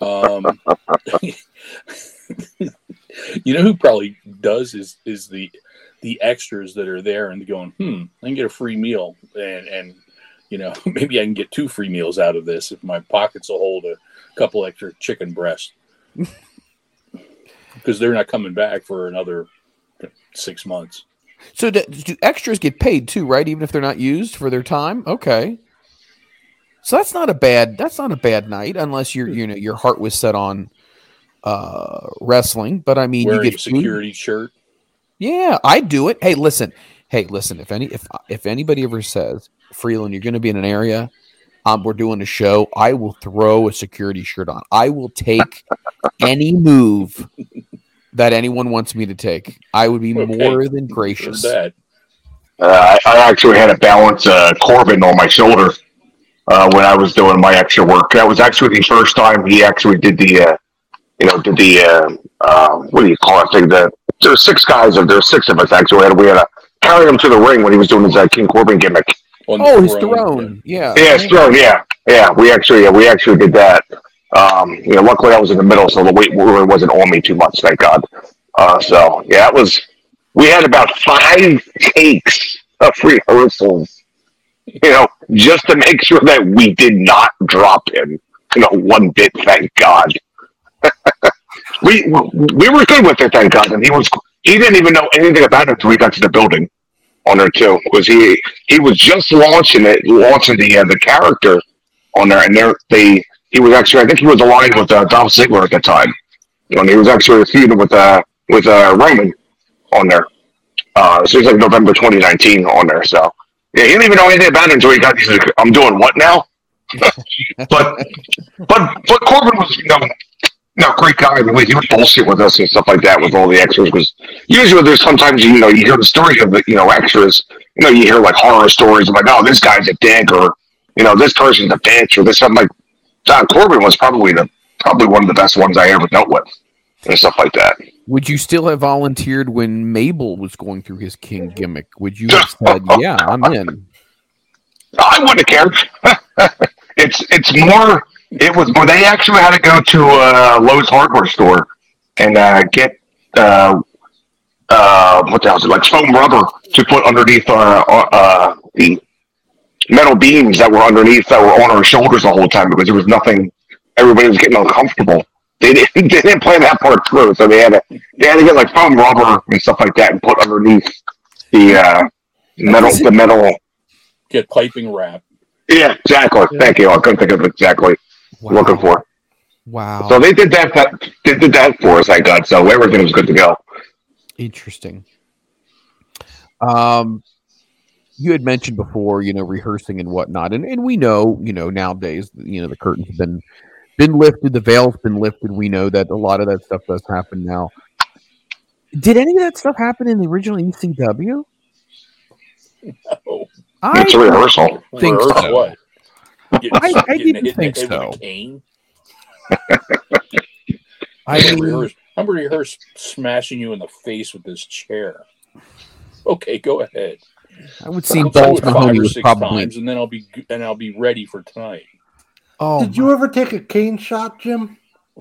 um, you know who probably does is is the the extras that are there and going, hmm, I can get a free meal and and you know maybe I can get two free meals out of this if my pockets will hold a couple extra chicken breasts because they're not coming back for another six months. So do, do extras get paid too, right? Even if they're not used for their time? Okay. So that's not a bad that's not a bad night unless your you know your heart was set on uh wrestling. But I mean Wearing you get food. security shirt. Yeah, I do it. Hey, listen. Hey, listen. If any, if if anybody ever says Freeland, you're going to be in an area, um, we're doing a show, I will throw a security shirt on. I will take any move that anyone wants me to take. I would be Okay. more than gracious. that. Uh, I, I actually had to balance uh, Corbin on my shoulder uh, when I was doing my extra work. That was actually the first time he actually did the, uh, you know, did the uh, uh, what do you call it? Thing? The there were six guys, or there were six of us actually. We had, we had to carry him to the ring when he was doing his uh, King Corbin gimmick. On the Oh, his throne. throne. Yeah. Yeah, it's throne. Yeah, yeah. We actually, yeah, we actually did that. Um, you know, luckily I was in the middle, so the weight really wasn't on me too much. Thank God. Uh, so yeah, it was. We had about five takes of rehearsals, you know, just to make sure that we did not drop him. You know, one bit. Thank God. we we were good with it. Thank God, and he was. He didn't even know anything about it until we got to the building on there too, because he he was just launching it, launching the uh, the character on there, and they he was actually I think he was aligned with uh, Dolph Ziggler at the time, and he was actually feuding with uh with uh Roman on there. Uh, so like November 2019 on there. So yeah, he didn't even know anything about it until he got. He's like, I'm doing what now? but but but Corbin was you know. No, great guy. I mean, he would bullshit with us and stuff like that with all the extras. Because usually there's sometimes you know you hear the story of the you know extras. You know you hear like horror stories of like oh this guy's a dick or you know this person's a bitch or this. I'm like Baron Corbin was probably the probably one of the best ones I ever dealt with and stuff like that. Would you still have volunteered when Mabel was going through his king gimmick? Would you have said, "Yeah, I'm in"? I wouldn't have cared. it's it's more. It was more. They actually had to go to uh, Lowe's hardware store and uh, get uh, uh, what the hell is it like foam rubber to put underneath uh, uh, the metal beams that were underneath that were on our shoulders the whole time because there was nothing. Everybody was getting uncomfortable. They didn't, they didn't plan that part through, so they had to they had to get like foam rubber and stuff like that and put underneath the uh, metal the metal Get piping wrap. yeah, exactly. Thank you. I couldn't think of it exactly looking for. Wow. So they did that. that they did that for us. I got So everything was good to go. Interesting. Um, you had mentioned before, you know, rehearsing and whatnot, and and we know, you know, nowadays, you know, the curtain's been been lifted, the veil's been lifted. We know that a lot of that stuff does happen now. Did any of that stuff happen in the original ECW? Oh, I It's a rehearsal. think rehearse so. what? Getting, I- I getting didn't in think head so. a cane? I I'm mean, rehearse, I'm rehearse smashing you in the face with this chair. Okay, go ahead. I would see I'll do Balls five Mahoney or was six probably. times, and then I'll be and I'll be ready for tonight. Oh, Did you ever take a cane shot, Jim?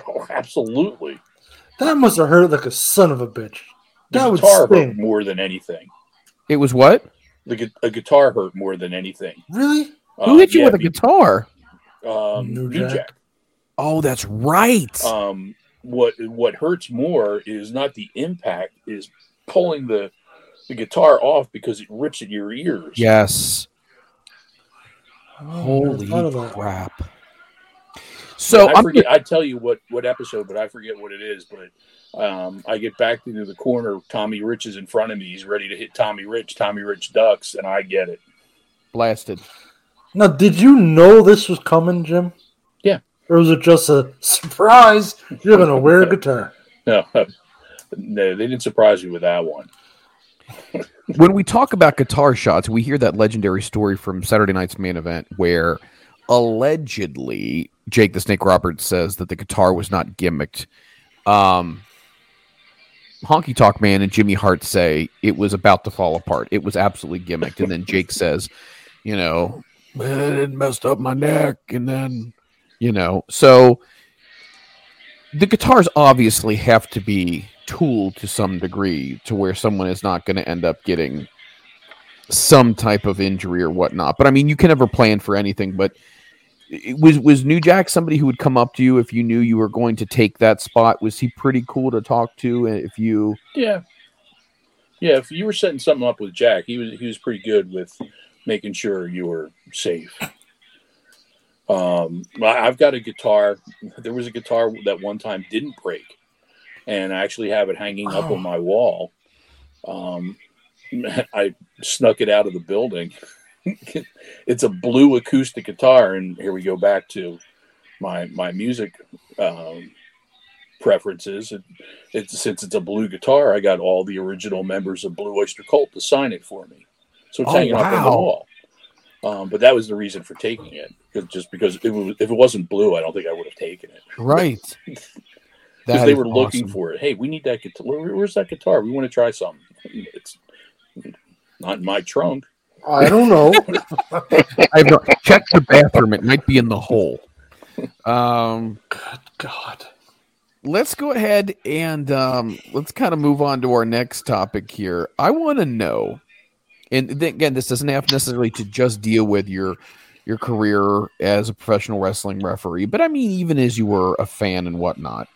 Oh, absolutely. That must have hurt like a son of a bitch. The That would guitar hurt sting. more than anything. it was what? The a guitar hurt more than anything. Really? Who Um, hit you yeah, with a guitar? Um, New New Jack. Jack. Oh, that's right. um, what what hurts more is not the impact is pulling the the guitar off because it rips at your ears yes. Oh, Holy thought of that. crap. So I I'm forget I tell you what what episode but I forget what it is but um, I get back into the corner Tommy Rich is in front of me he's ready to hit Tommy Rich Tommy Rich ducks and I get it blasted. Now, did you know this was coming, Jim? Yeah. Or was it just a surprise? You're going to wear a guitar. no no they didn't surprise me with that one when we talk about guitar shots, we hear that legendary story from Saturday night's main event where allegedly Jake the Snake Roberts says that the guitar was not gimmicked. Um, Honky Tonk Man and Jimmy Hart say it was about to fall apart. It was absolutely gimmicked. And then Jake says, you know, it messed up my neck. And then, you know, so the guitars obviously have to be tooled to some degree to where someone is not going to end up getting some type of injury or whatnot. But I mean, you can never plan for anything. But was was New Jack somebody who would come up to you if you knew you were going to take that spot? Was he pretty cool to talk to? If you, Yeah. Yeah, if you were setting something up with Jack, he was he was pretty good with making sure you were safe. Um, I've got a guitar. There was a guitar that one time didn't break, and I actually have it hanging up Oh. on my wall. Um, I snuck it out of the building. it's a blue acoustic guitar, and here we go back to my my music um, preferences. It, it's since it's a blue guitar, I got all the original members of Blue Oyster Cult to sign it for me, so it's Oh, hanging up on the wall. Um, but that was the reason for taking it, just because it was, if it wasn't blue, I don't think I would have taken it right? because they is were looking awesome. for it. Hey, we need that guitar. Where, where's that guitar? We want to try something. It's not in my trunk. I don't know. I have no, check the bathroom. It might be in the hole. Um, Good God. let's go ahead and um, let's kind of move on to our next topic here. I want to know, and th- again, this doesn't have necessarily to just deal with your your career as a professional wrestling referee, but I mean, even as you were a fan and whatnot.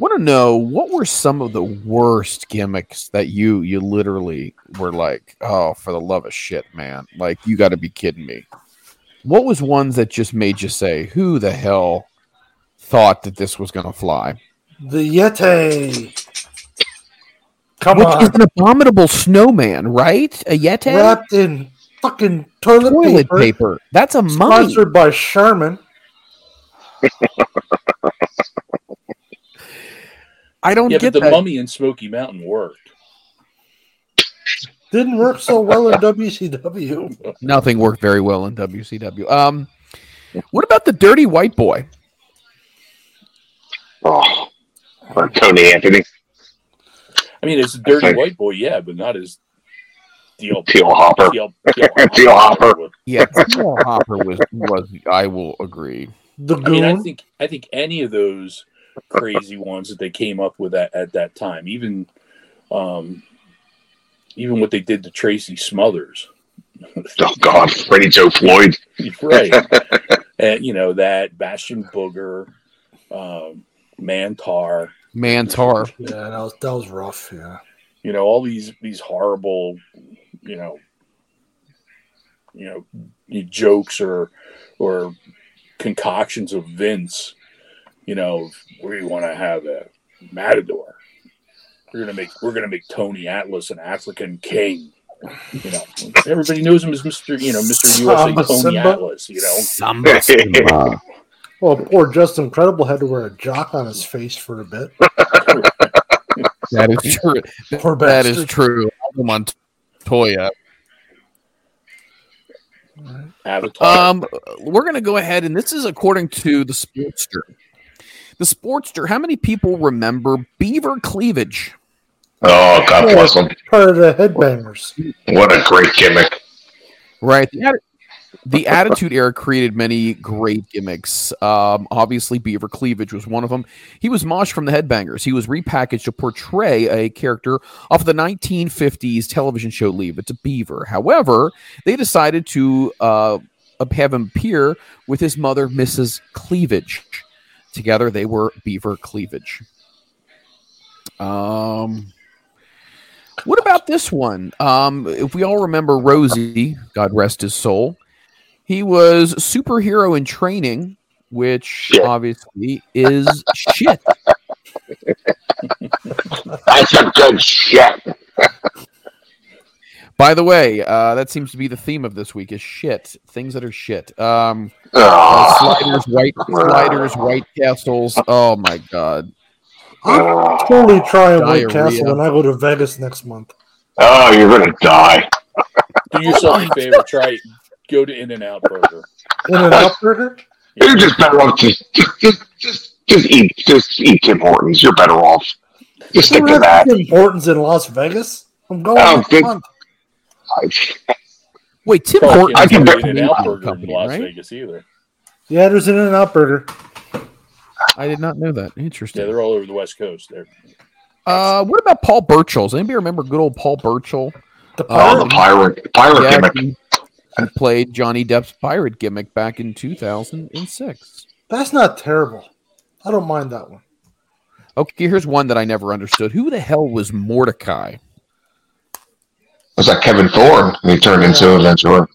Want to know what were some of the worst gimmicks that you you literally were like, oh, for the love of shit, man! Like you got to be kidding me. What was ones that just made you say, who the hell thought that this was going to fly? The Yeti. Come Which on. is an abominable snowman, right? A Yeti? Wrapped in fucking toilet, Toilet paper. paper. That's a mummy. Sponsored by Charmin. I don't Yeah, get but the that. Mummy in Smoky Mountain worked. Didn't work so well in WCW. Nothing worked very well in WCW. Um, what about the dirty white boy? Oh, or Tony Anthony, I mean, it's a dirty Okay. white boy, yeah, but not as Teal T.L. Hopper. Teal, Teal T.L. Hopper. Yeah, T.L. Hopper was was. I will agree. The I mean, I think I think any of those crazy ones that they came up with at, at that time, even um, even what they did to Tracy Smothers, Oh God, Freddie Joe Floyd. right? and you know that Bastion Booger, um, Mantaur, Mantaur. yeah, that was that was rough. Yeah. you know all these these horrible, you know, you know, jokes or or concoctions of Vince. You know, we want to have a matador. We're gonna make we're gonna make Tony Atlas an African king. You know, everybody knows him as Mister. You know, Mister USA Saba Tony Simba. Atlas. You know, Saba Simba. Well, poor Justin Credible had to wear a jock on his face for a bit. that is true. Poor That bastard. is true. Aldo Montoya. Avatar. Um, we're gonna go ahead, and this is according to the Sportster. The Sportster. How many people remember Beaver Cleavage? Oh God bless him. Part of the headbangers. What a great gimmick. Right. The, the Attitude Era created many great gimmicks. Um, obviously, Beaver Cleavage was one of them. He was Mosh from the Headbangers. He was repackaged to portray a character off the 1950s television show Leave It to Beaver. However, they decided to uh, have him appear with his mother, Mrs. Cleavage. Together, they were Beaver Cleavage. Um, what about this one? Um, if we all remember Rosie, God rest his soul, he was superhero in training, which Shit. obviously is shit. That's a good shit. By the way, uh, that seems to be the theme of this week is shit. Things that are shit. Um, uh, Oh, sliders, white sliders, white castles. Oh my god. I'm Totally trying White Castle when I go to Vegas next month. Oh, you're gonna die. Do yourself a favor. Try go to In and Out Burger. In and Out Burger? You're just better off just just just just, just eat just eat Tim Hortons. You're better off. You stick to that. Tim Hortons in Las Vegas? I'm going. Oh, next Wait, Tim Probably Hortons I can't can get bet- an Canadian out burger in company, Las right? Vegas either. Yeah, there's an In-N-Out Burger. I did not know that. Interesting. Yeah, they're all over the West Coast. They're uh, what about Paul Burchill? Does anybody remember good old Paul Burchill? The Oh, pirate. the pirate, pirate Yeah, gimmick. he, he played Johnny Depp's pirate gimmick back in 2006. That's not terrible. I don't mind that one. Okay, here's one that I never understood. Who the hell was Mordecai? Was that Kevin Thorn? He turned into eventually.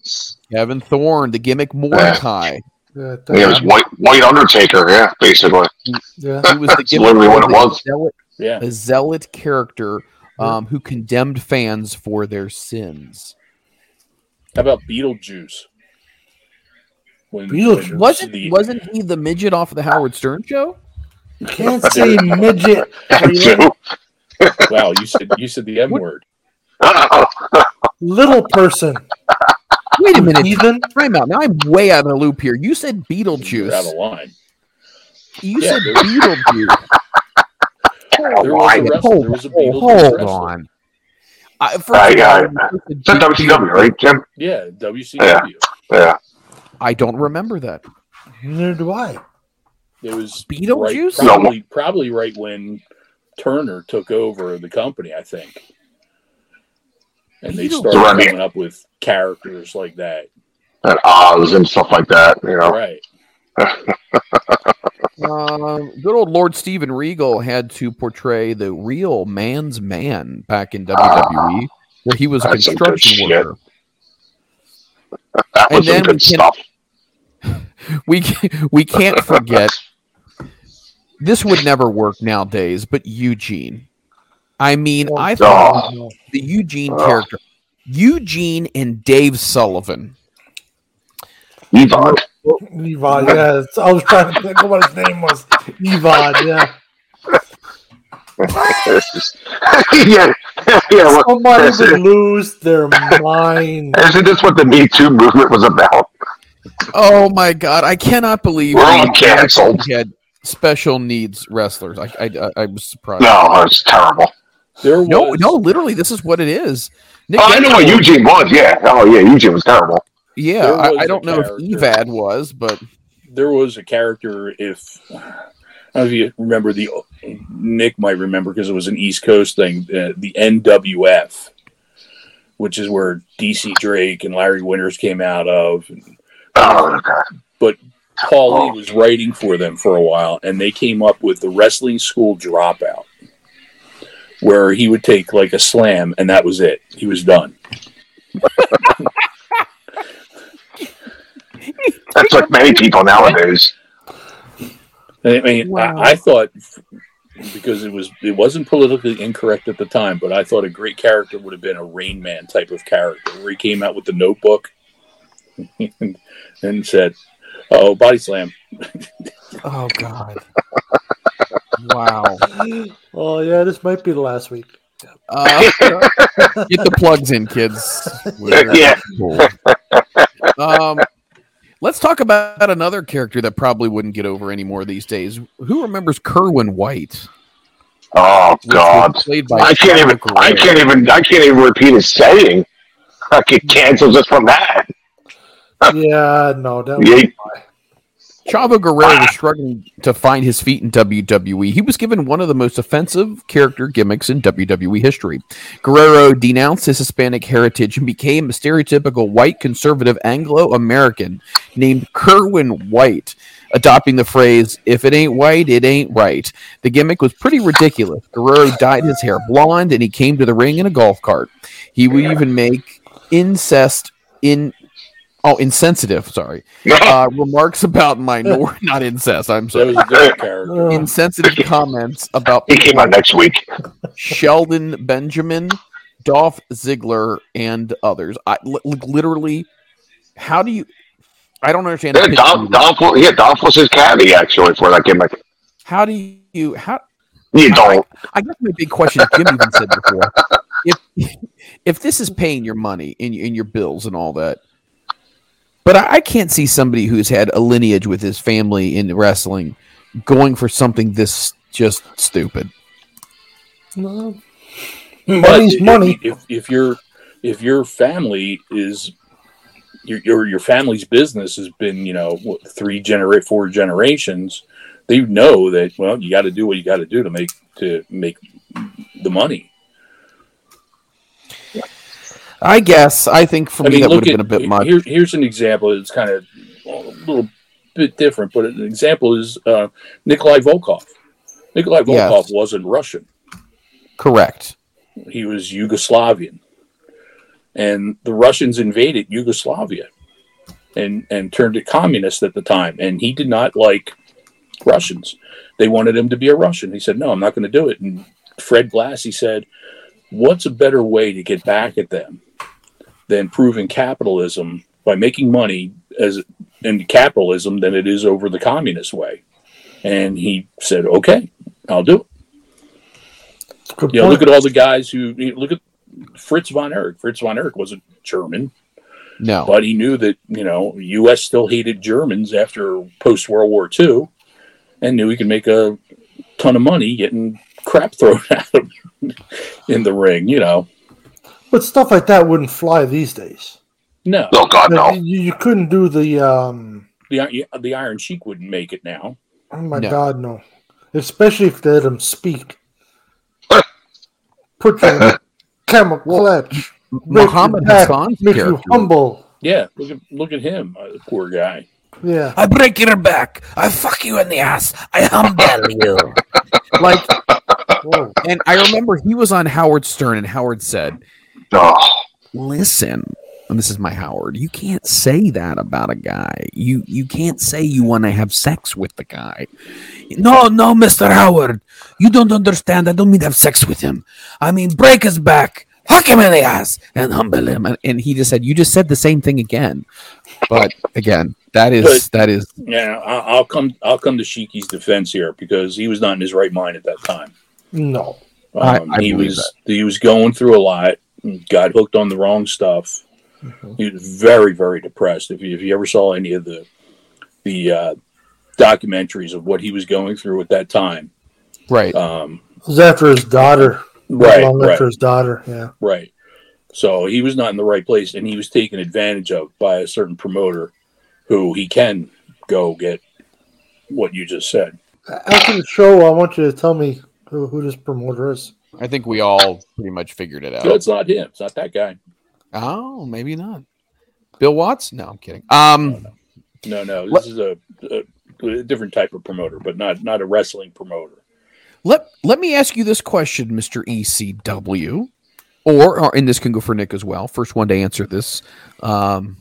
Kevin Thorn, the gimmick Mordecai. Yeah, Yeah, it was White White Undertaker. Yeah, basically. yeah. He was the That's gimmick literally what it a was. zealot, yeah. a zealot character um, who condemned fans for their sins. How about Beetlejuice? When, Beetlejuice? when Wasn't the- wasn't he the midget off of the Howard Stern show? You can't say midget. Freeland. wow? You said you said the M word. Little person. Wait a minute, Heathen. time out. Now I'm way out of the loop here. You said You're out of line. You Yeah, said there- Beetlejuice. There was a Hold, There was a hold, Beetlejuice hold on. I, first I of got it. you It's a WCW, right, Jim? Yeah, WCW. Yeah. I don't remember that. Neither do I. It was Beetlejuice? Right, probably, probably right when Turner took over the company, I think. And they Beetlejuice. started Right. coming up with characters like that. And Oz and stuff like that. You know. Right. Um, good old Lord Steven Regal had to portray the real man's man back in WWE, where he was a That's some construction shit. worker. That And was some then good we can- stuff. We we can't forget this would never work nowadays, but Eugene. I mean, I thought Oh, the Eugene Oh. character, Eugene and Dave Sullivan. Evad. Evad, yeah. it's- I was trying to think of what his name was. Evad, yeah. It's just- yeah, yeah. Well, Somebody would it. lose their mind. Isn't this what the Me Too movement was about? Oh my God, I cannot believe We're all we canceled. had special needs wrestlers. I I, I, I was surprised. No, it's terrible. There was No, no, literally, this is what it is. Nick Oh, I know what Gage- Eugene was. Yeah. Oh, yeah. Eugene was terrible. Yeah, There I, was I a don't know if. Evad was, but there was a character if I don't know if you remember the Nick might remember because it was an East Coast thing, uh, the NWF, which is where DC Drake and Larry Winters came out of. Oh, okay. Paul Lee was writing for them for a while, and they came up with the wrestling school dropout, where he would take like a slam, and that was it. He was done. That's like many people nowadays. I mean, Wow. I, I thought because it was it wasn't politically incorrect at the time, but I thought a great character would have been a Rain Man type of character, where he came out with the notebook and, and said, "Oh, body slam." oh god, wow. Oh, yeah, this might be the last week. Uh, get the plugs in, kids. Yeah. Cool. Um, let's talk about another character that probably wouldn't get over anymore these days. Who remembers Kerwin White? Oh God. played by I can't even. Chavo I can't even. I can't even repeat his saying. I get canceled just from that. Yeah, no, that Yeah. Chavo Guerrero was struggling to find his feet in WWE. He was given one of the most offensive character gimmicks in WWE history. Guerrero denounced his Hispanic heritage and became a stereotypical white conservative Anglo American named Kerwin White, adopting the phrase, if it ain't white, it ain't right. The gimmick was pretty ridiculous. Guerrero dyed his hair blonde and he came to the ring in a golf cart. He would even make incest in. Oh, insensitive. Sorry uh, remarks about minor not incest. I'm That sorry. was a different character. Insensitive comments about He came out next week. Shelton Benjamin, Dolph Ziggler, and others. I li- li- literally, how do you? I don't understand. Yeah, Dolph. Dolph, wa- yeah, Dolph was his caddy actually for that gimmick. How do you? How? You don't. I guess my big question, as Jim even said before, if if this is paying your money in in your bills and all that, but I, I can't see somebody who's had a lineage with his family in wrestling going for something this just stupid. No. But Money's if- money. If, if your if your family is your, your your family's business has been you know what, three generate four generations, they know that well you got to do what you got to do to make to make the money. I guess. I think for I me mean, that would have been a bit much. Here, here's an example. It's kind of a little bit different, but an example is uh, Nikolai Volkov. Nikolai Yes. Volkov wasn't Russian. Correct. he was Yugoslavian, and the Russians invaded Yugoslavia and and turned it communist at the time, and he did not like Russians. They wanted him to be a Russian. He said, "No, I'm not going to do it." And Fred Glass, he said, "What's a better way to get back at them than proving capitalism by making money as in capitalism than it is over the communist way?" And he said, "Okay, I'll do it." Good You know, look at all the guys who you know, look at Fritz von Erich. Fritz von Erich wasn't German, No. but he knew that you know U.S. still hated Germans after post World War II, and knew he could make a ton of money getting crap thrown at him in the ring. You know, But stuff like that wouldn't fly these days. no, Oh God, no. You, you couldn't do the. um the the Iron Sheik wouldn't make it now. Oh my No. God, no! Especially if they let him speak. Put your camel clutch. Muhammad back, Hassan's make you humble. Yeah, look at look at him, uh, poor guy. Yeah, I break your back. I fuck you in the ass. I humble you. like, Whoa. and I remember he was on Howard Stern, and Howard said, Oh, "Listen, and this is my Howard. You can't say that about a guy. You you can't say you want to have sex with the guy. No, no, Mister Howard, you don't understand. I don't mean to have sex with him. I mean break his back." Fuck him in the ass and humble him, and, and he just said, "You just said the same thing again." But again, that is that is Yeah, I, I'll come I'll come to Shiki's defense here because he was not in his right mind at that time. no. I- Um, I he believe was he was going through a lot. Got hooked on the wrong stuff. Mhm. He was very very depressed. If you if you ever saw any of the the uh, documentaries of what he was going through at that time, right. um, It was after his daughter. right, Long right, after his daughter. Yeah. right. So he was not in the right place, and he was taken advantage of by a certain promoter, who he can go get what you just said. After the show, I want you to tell me who, who this promoter is. I think we all pretty much figured it out. So out. it's not him. It's not that guy. Oh, maybe not. Bill Watts? No, I'm kidding. Um, No, no. This What- is a, a, a different type of promoter, but not not a wrestling promoter. let let me ask you this question, Mister ECW, or, or and this can go for Nick as well. First one to answer this. Um,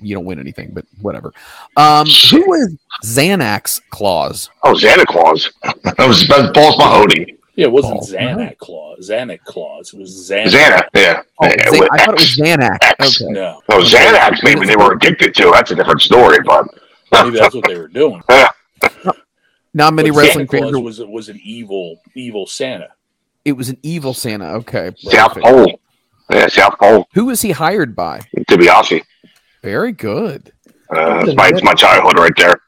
you don't win anything, but whatever. Um, who is Xanax Claus? oh, Santa Claus. that was that's Balls Mahoney. Yeah, it wasn't Oh, Xanax Claus. Xanax Claus. It was Xanax. Xana, yeah. Oh, yeah Xan- with I thought it was Xanax. X. Okay. No, Oh, Xanax, maybe they were addicted to. That's a different story, but maybe that's what they were doing. Not many But wrestling Santa fans. Claus are- was was an evil evil Santa. It was an evil Santa. Okay. South. Pole. Yeah, South Pole. Who was he hired by? DiBiase. Very good. Uh, it's, my, it's my childhood right there.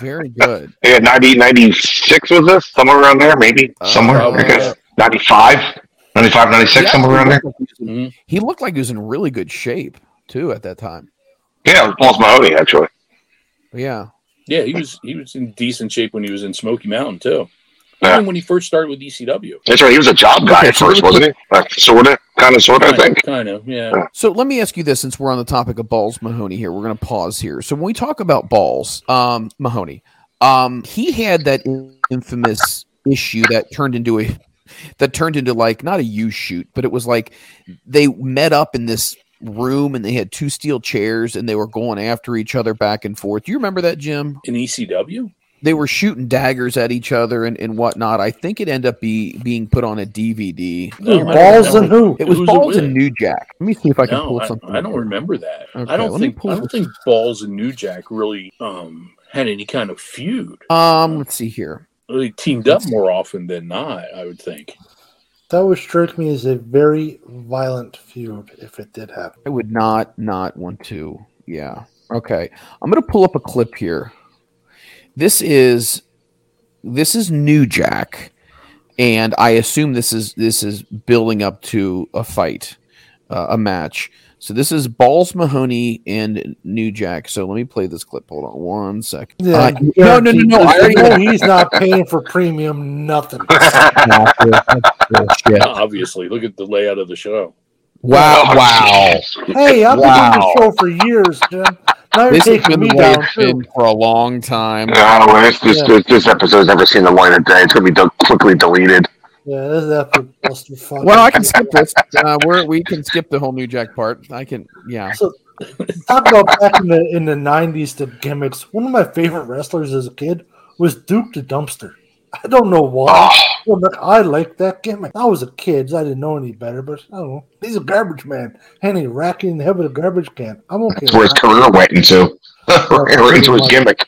Very good. Yeah, 90, 96 was this? Somewhere around there, maybe? Uh, Somewhere, probably, I guess. yeah. 95? 95, 96, He somewhere around there? like he in-. He looked like he was in really good shape too at that time. Yeah, it was Balls Mahoney, actually. Yeah. Yeah, he was he was in decent shape when he was in Smoky Mountain too. Yeah. Even when he first started with ECW. That's right. He was a job guy Okay, at so first, wasn't he? Like, sort of, kind of, sort of, I think. Kind of, yeah. So let me ask you this since we're on the topic of Balls Mahoney here. We're going to pause here. So when we talk about Balls um, Mahoney, um, he had that infamous issue that turned into a that turned into like not a U shoot, but it was like they met up in this room and they had two steel chairs and they were going after each other back and forth. Do you remember that, Jim? In ECW? They were shooting daggers at each other and, and whatnot. I think it ended up be being put on a DVD. No, I balls and who? It was Who's it Balls and New Jack. Let me see if I can no, pull I, something. I don't here. remember that. Okay, I don't think pull I don't think Balls and New Jack really um had any kind of feud. Um, let's see here. They teamed up more often than not, I would think. That would strike me as a very violent feud if it did happen. I would not not want to. Yeah. Okay. I'm gonna pull up a clip here. This is this is New Jack, and I assume this is this is building up to a fight, uh, a match. So this is Balls Mahoney and New Jack. So let me play this clip. Hold on one second. Yeah, Uh, no, no, no, no. I know he's not paying for premium nothing. Bullshit. Obviously, look at the layout of the show. Wow! Oh, Wow! Hey, I've been Wow. doing the show for years, Jim. Now you're This has taking been me the way down it's too. been for a long time. No, this, this, Yeah. this, this episode's never seen the light of day. It's going to be de- quickly deleted. Yeah, this is after Buster fucking. Well, I can skip this. Uh, we're, we can skip the whole New Jack part. I can, yeah. So, talk about back in the in the nineties, the gimmicks. One of my favorite wrestlers as a kid was Duke the Dumpster. I don't know why. I like that gimmick. I was a kid, so I didn't know any better. But I don't know. He's a garbage man, and he racking the head with a garbage can. I'm okay. that's With where his that. career went into. right into his gimmick.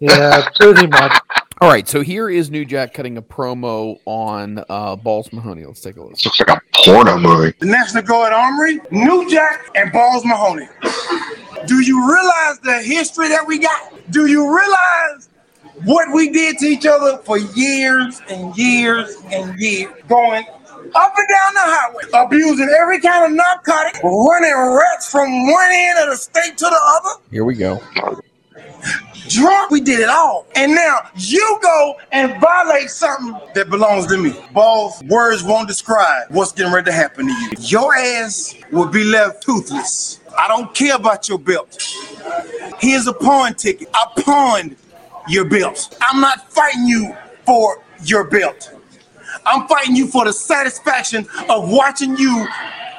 Yeah, pretty much. All right, so here is New Jack cutting a promo on uh, Balls Mahoney. Let's take a listen. Looks like a porno movie. the National Guard Armory, New Jack, and Balls Mahoney. Do you realize the history that we got? Do you realize what we did to each other for years and years and years? Going up and down the highway, abusing every kind of narcotic, running rats from one end of the state to the other. Here we go. Drunk, we did it all. And now you go and violate something that belongs to me. Balls, words won't describe what's getting ready to happen to you. Your ass will be left toothless. I don't care about your belt. Here's a pawn ticket. I pawned your belt. I'm not fighting you for your belt. I'm fighting you for the satisfaction of watching you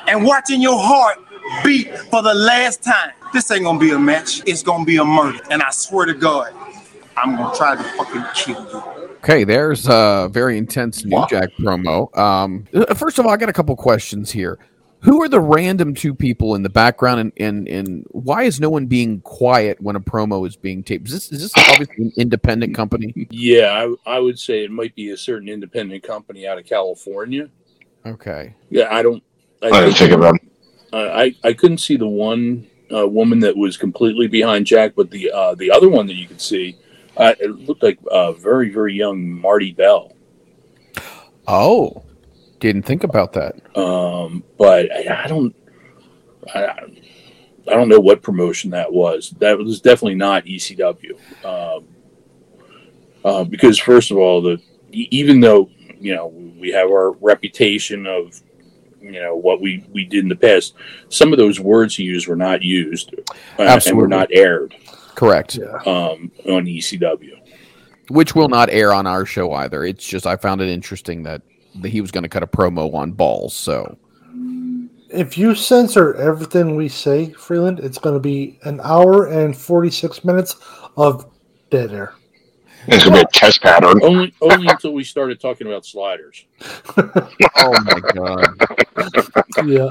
and watching your heart beat for the last time. This ain't gonna be a match. It's gonna be a murder. And I swear to God, I'm gonna try to fucking kill you. Okay, there's a very intense New Wow. Jack promo. Um, uh, first of all, I got a couple questions here. Who are the random two people in the background, and, and, and why is no one being quiet when a promo is being taped? Is this, is this obviously an independent company? Yeah, I, I would say it might be a certain independent company out of California. Okay. Yeah, I don't. I, I didn't think of them. Uh, I I couldn't see the one uh, woman that was completely behind Jack, but the uh, the other one that you could see, uh, it looked like a very very young Marti Belle. Oh, didn't think about that. Um, but I, I don't, I, I don't know what promotion that was. That was definitely not ECW. Um, uh, because first of all, the even though you know we have our reputation of you know what we we did in the past, some of those words he used were not used uh, and were not aired Correct. Yeah. um, on ECW. Which will not air on our show either. It's just I found it interesting that, that he was going to cut a promo on balls. So If you censor everything we say, Freeland, it's going to be an hour and 46 minutes of dead air. It's going to be a test pattern. Only only until we started talking about sliders. oh my god, Yeah.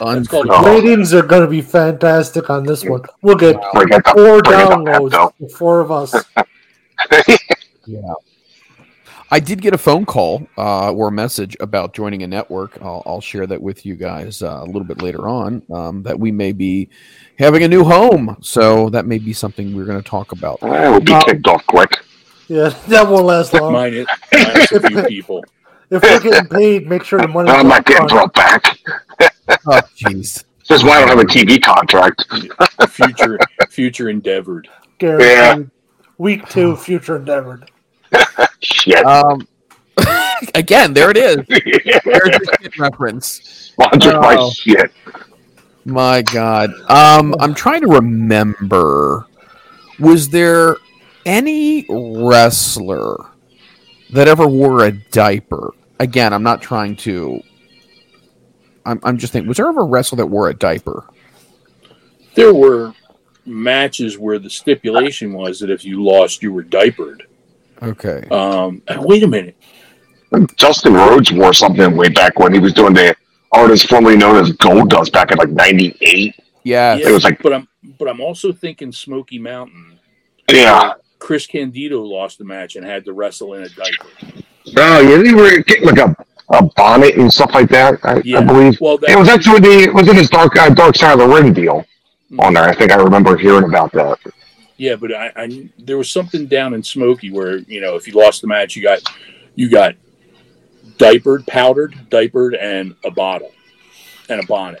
That's called Oh. Ratings are going to be fantastic on this one. We'll get Bring it up. four Bring it up, downloads, the four of us. yeah. I did get a phone call uh, or a message about joining a network. I'll, I'll share that with you guys uh, a little bit later on. Um, that we may be having a new home, so that may be something we're going to talk about. I will be Um, kicked off quick. Yeah, that won't last long. Minus, minus a few people. If we're getting paid, make sure the money. I'm not getting brought back. Oh, jeez. That's why I don't have a TV contract. Future future endeavored. Guaranteed. Week two, future endeavored. Shit. Um, again, there it is. There's the shit reference. Sponsored by oh. shit. My God. Um, I'm trying to remember. Was there any wrestler that ever wore a diaper? Again, I'm not trying to. I'm, I'm just thinking. Was there ever a wrestler that wore a diaper? There were matches where the stipulation was that if you lost, you were diapered. Okay. Um, and wait a minute. Dustin Rhodes wore something way back when he was doing the artist formerly known as Goldust back in like '98. Yeah. Yeah, It was like- but I'm but I'm also thinking Smoky Mountain. Yeah. Chris Candido lost the match and had to wrestle in a diaper. Oh, yeah. They were getting like a, a bonnet and stuff like that. I, Yeah. I believe Well, that, it was actually the it was in his dark uh, dark side of the ring deal on there. I think I remember hearing about that. Yeah, but I, I there was something down in Smoky where you know if you lost the match, you got you got diapered, powdered, diapered, and a bottle and a bonnet.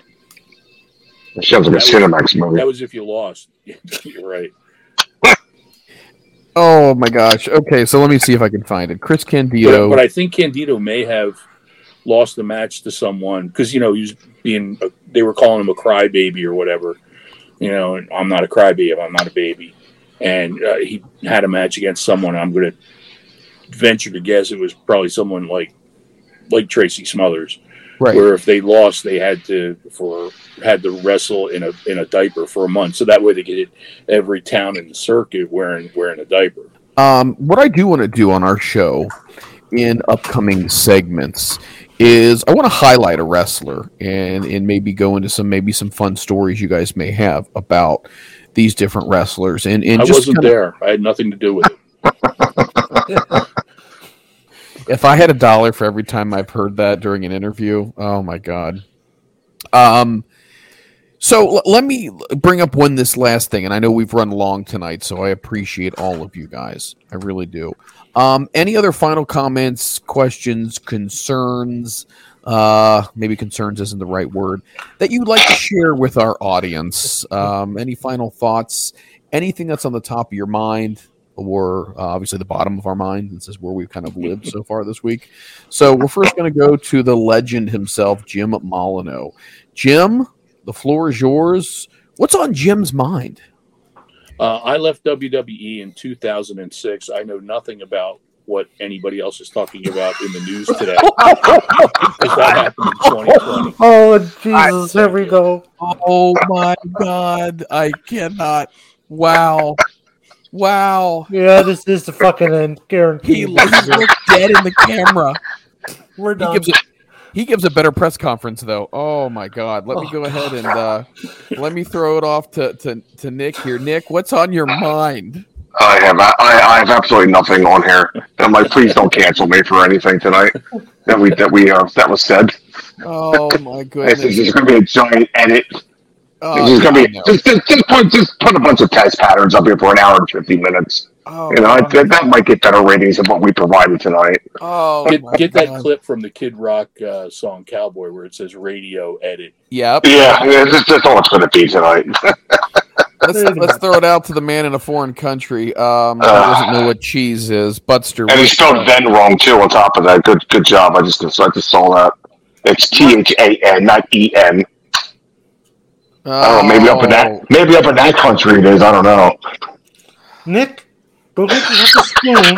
It sounds like a That Cinemax movie. That was if you lost. You're right. Oh my gosh. Okay, so let me see if I can find it. Chris But, Candido. but I think Candido may have lost the match to someone because you know he was being they were calling him a crybaby or whatever. You know, and I'm not a crybaby. I'm not a baby. And uh, he had a match against someone. I'm going to venture to guess it was probably someone like like Tracy Smothers, right. where if they lost, they had to for had to wrestle in a in a diaper for a month, so that way they could hit every town in the circuit wearing wearing a diaper. Um, what I do want to do on our show in upcoming segments is I want to highlight a wrestler and and maybe go into some maybe some fun stories you guys may have about these different wrestlers and and I wasn't kinda- there. I had nothing to do with it. if I had a dollar for every time I've heard that during an interview, oh my god. Um so l- let me bring up one this last thing and I know we've run long tonight so I appreciate all of you guys. I really do. Um any other final comments, questions, concerns, uh maybe concerns isn't the right word that you'd like to share with our audience? Um any final thoughts? Anything that's on the top of your mind? or uh, obviously the bottom of our mind. This is where we've kind of lived so far this week. So we're first going to go to the legend himself, Jim Molineaux. Jim, the floor is yours. What's on Jim's mind? Uh, I left WWE in 2006. I know nothing about what anybody else is talking about in the news today because that happened in 2020. Oh Jesus! Here we go. Oh my God! I cannot. Wow! Wow! Yeah, this is the fucking end. He Guaranteed. looks dead in the camera. We're He done. gives it. He gives a better press conference though. Oh my God! Let me go ahead and uh, let me throw it off to, to to Nick here. Nick, what's on your mind? I have I, I have absolutely nothing on here. I'm like, please don't cancel me for anything tonight that we that we uh, that was said. Oh my goodness! This goodness! is just going to be a giant edit. Oh, This is going to I be know. just, just just put just put a bunch of test patterns up here for an hour and fifty minutes. Oh, You know, I, that, that might get better ratings than what we provided tonight. oh Get, my get that clip from the Kid Rock uh, song "Cowboy" where it says "radio edit." Yep. Yeah, that's, that's all it's going to be tonight. Let's let's throw it out to the man in a foreign country. Um, who Uh. doesn't know what cheese is. Butster. And he spelled Ven wrong too. On top of that, good good job. I just I just saw that. It's T H A N, not E N. Oh, maybe up in that maybe up in that country it is. I don't know. Nick, go get yourself a spoon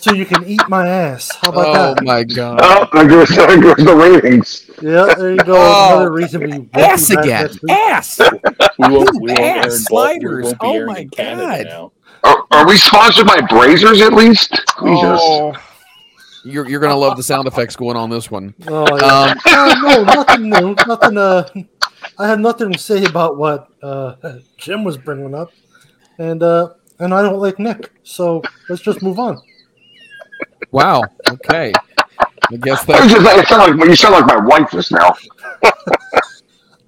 so you can eat my ass. How about Oh that? Oh my god. Oh, there goes, there goes the ratings. Yeah, there you go. Oh. Another reason we won't Ass be back again. next. Ass. We won't. Ooh, We won't ass, Baltimore. We sliders. won't Oh my God. Are, are we sponsored by Brazzers at least? Jesus. Oh. You're you're gonna love the sound effects going on this one. Oh, yeah. Um, Uh, no, nothing new. Nothing. Uh, I have nothing to say about what uh, Jim was bringing up, and uh, and I don't like Nick. So let's just move on. Wow. Okay. I guess That that. was just, it sound like, you sound like my wife just now.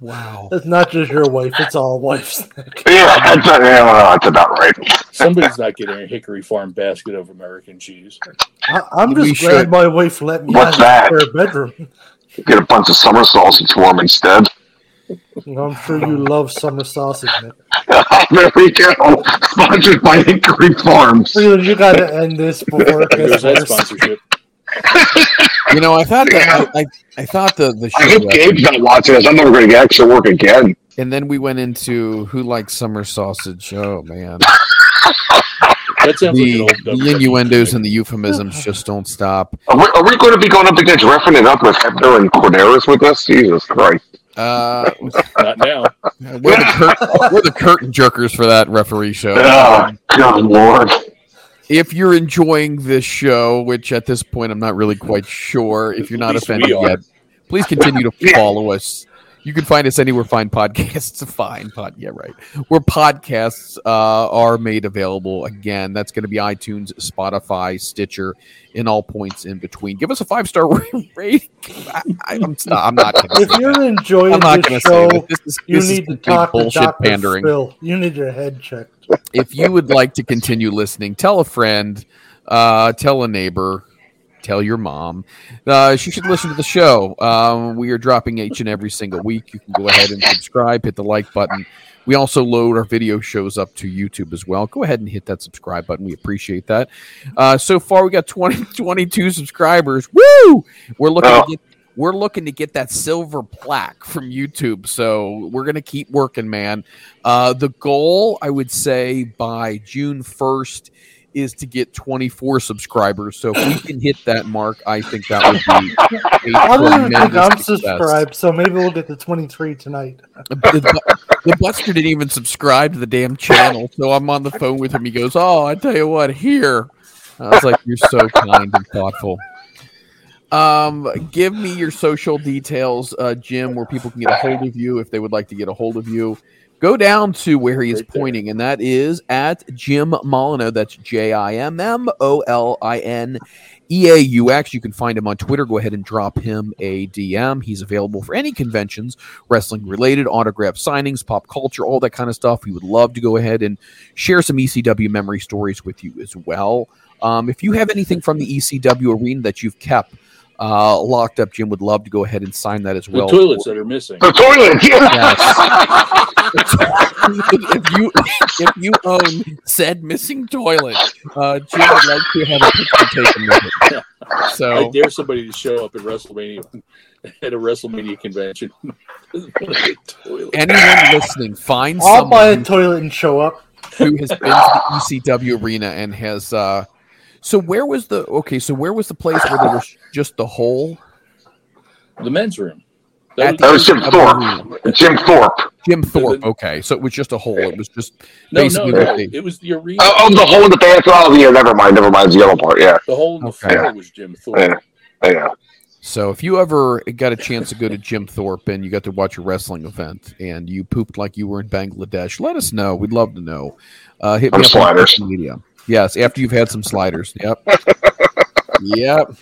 Wow. It's not just your wife; it's all wives. Yeah, that's, uh, yeah, that's about right. Somebody's not getting a Hickory Farm basket of American cheese. I, I'm We just glad should. my wife let me What's have that? a spare bedroom. Get a bunch of summer sausage for him instead. I'm sure you love summer sausage, Nick. There we go. Sponsored by Hickory Farms. You got to end this before it There's gets that sponsorship. You know, I thought that I, I, I thought the the I show, hope Gabe's not watching this. I'm never going to get extra work again. and then we went into who likes summer sausage. Oh man, That the, like old the innuendos and the euphemisms just don't stop. Are we, are we going to be going up against roughing it up with Hebner and Korderas with us? Jesus Christ. Uh, Not now. we're the cur- we're the curtain jerkers for that referee show. Oh, good Lord. if you're enjoying this show, which at this point I'm not really quite sure, if you're not offended yet, please continue to follow us. You can find us anywhere fine podcasts. Fine pod, yeah, right. Where podcasts uh, are made available. Again, that's going to be iTunes, Spotify, Stitcher, in all points in between. Give us a five star rating. I, I'm, stop, I'm not. Gonna If you're enjoying not this to say show, that. This is, you this is need to talk to bullshit Dr. pandering Phil. You need your head checked. if you would like to continue listening, tell a friend, uh, tell a neighbor, tell your mom. Uh, she should listen to the show. Um, we are dropping each and every single week. You can go ahead and subscribe, hit the like button. We also load our video shows up to YouTube as well. Go ahead and hit that subscribe button. We appreciate that. Uh, so far, we got 20, 22 subscribers. Woo! We're looking Oh. to get we're looking to get that silver plaque from YouTube. So we're gonna keep working, man. Uh, the goal, I would say, by June first is to get 24 subscribers. So if we can hit that mark, I think that would be I don't even think I'm success. subscribed, so maybe we'll get to 23 tonight. The, the, the Buster didn't even subscribe to the damn channel, so I'm on the phone with him. He goes, "Oh, I tell you what, here." I was like, "You're so kind and thoughtful." Um, give me your social details, uh, Jim, where people can get a hold of you if they would like to get a hold of you. Go down to where he is Right pointing, and that is at Jim Molineaux. That's J I M M O L I N E A U X. You can find him on Twitter. Go ahead and drop him a DM. He's available for any conventions, wrestling related, autograph signings, pop culture, all that kind of stuff. We would love to go ahead and share some ECW memory stories with you as well. Um, if you have anything from the ECW arena that you've kept uh, locked up, Jim would love to go ahead and sign that as The well. toilets that are missing. The toilet. Yes. if you if you own said missing toilet, uh, Jim would like to have a picture taken with it. So I dare somebody to show up at WrestleMania at a WrestleMania convention. Anyone listening, find I'll buy a toilet and show up. who has been to the ECW arena and has. Uh, so where was the okay? So where was the place where there was just the hole? The men's room. At That was Jim Thorpe. arena. Jim Thorpe. Jim Thorpe. Okay, so it was just a hole. It was just no, no, basically no. what they- It was the arena. Oh, oh, the hole in the pants. Oh, yeah, never mind. Never mind. It's the yellow part. Yeah. The hole in the Okay. floor was Jim Thorpe. Yeah. Yeah. So if you ever got a chance to go to Jim Thorpe and you got to watch a wrestling event and you pooped like you were in Bangladesh, let us know. We'd love to know. Uh, hit me Some up on social media. Yes, after you've had some sliders. Yep. yep.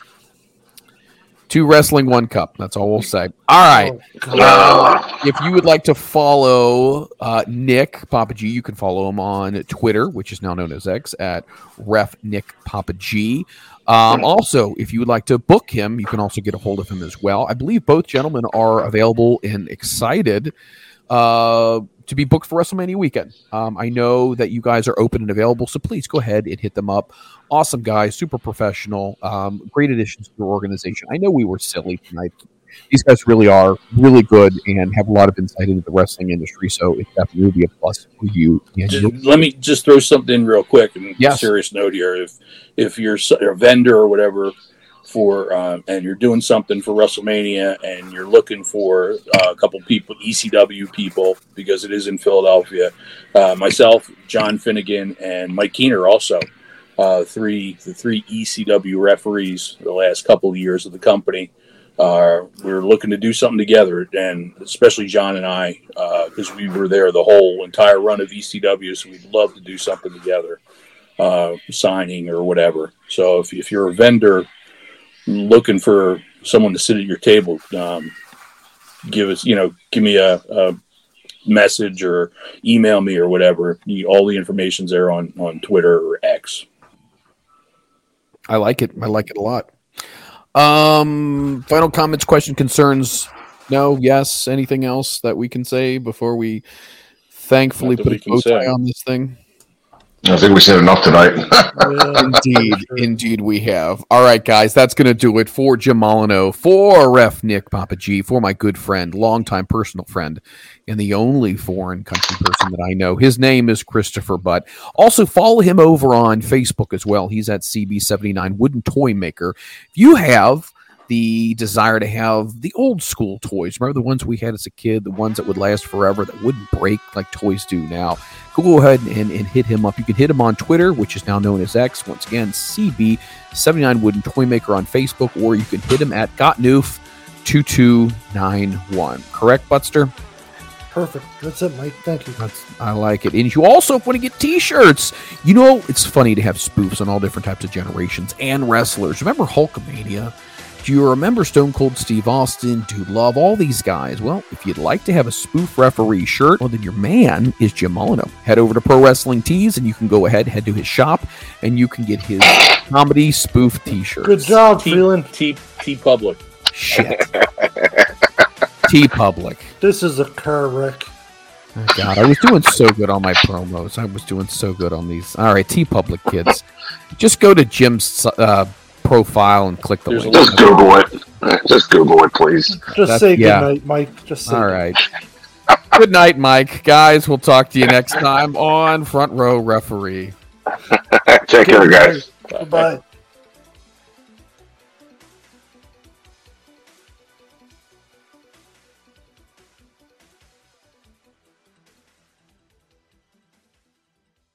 Two wrestling, one cup. That's all we'll say. All right. God. If you would like to follow uh, Nick Papa G, you can follow him on Twitter, which is now known as X, at Ref Nick Papa G. Um, also, if you would like to book him, you can also get a hold of him as well. I believe both gentlemen are available and excited uh, to be booked for WrestleMania weekend. Um, I know that you guys are open and available, so please go ahead and hit them up. Awesome guys, super professional, um, great additions to your organization. I know we were silly tonight. These guys really are really good and have a lot of insight into the wrestling industry, so it definitely will be a plus for you. Just- let me just throw something in real quick and Yes. serious note here. If if you're a vendor or whatever for um, and you're doing something for WrestleMania and you're looking for uh, a couple people, ECW people, because it is in Philadelphia. Uh, myself, John Finnegan, and Mike Keener also. Uh, three the three ECW referees the last couple of years of the company. Uh, we're looking to do something together, and especially John and I, because we were there the whole entire run of ECW, so we'd love to do something together, uh, signing or whatever. So if, if you're a vendor looking for someone to sit at your table, um, give us, you know, give me a, a message or email me or whatever. You, all the information's there on on Twitter or X. I like it. I like it a lot. Um, final comments, question, concerns. No, yes. Anything else that we can say before we thankfully put a bow tie on this thing? I think we said enough tonight. Indeed, indeed, we have. All right, guys, that's going to do it for Jim for Ref Nick Papa G, for my good friend, longtime personal friend, and the only foreign country person that I know. His name is Christopher Butt. Also, follow him over on Facebook as well. He's at CB79 Wooden Toy Maker. If you have the desire to have the old school toys, remember the ones we had as a kid, the ones that would last forever, that wouldn't break like toys do now, go ahead and, and hit him up. You can hit him on Twitter, which is now known as X. Once again, CB79 Wooden Toy Maker on Facebook, or you can hit him at Gotnoof2291. Correct, Butster? Perfect. That's it, Mike. Thank you. That's, I like it. And you also want to get t-shirts. You know, it's funny to have spoofs on all different types of generations and wrestlers. Remember Hulkamania? Do you remember Stone Cold Steve Austin, Dude Love, all these guys? Well, if you'd like to have a spoof referee shirt, well, then your man is Jim Molineaux. Head over to Pro Wrestling Tees and you can go ahead, head to his shop, and you can get his comedy spoof t shirt. Good job, T, Freeland. T, TeePublic. Shit. TeePublic. This is a car wreck. Oh, God, I was doing so good on my promos. I was doing so good on these. All right, TeePublic kids, just go to Jim's uh, profile and click the There's link. Just Google it. Just Google it, please. Just That's- say good yeah. night, Mike. Just say All right. Good night, Mike. Guys, we'll talk to you next time on Front Row Referee. Take care, guys. Goodbye.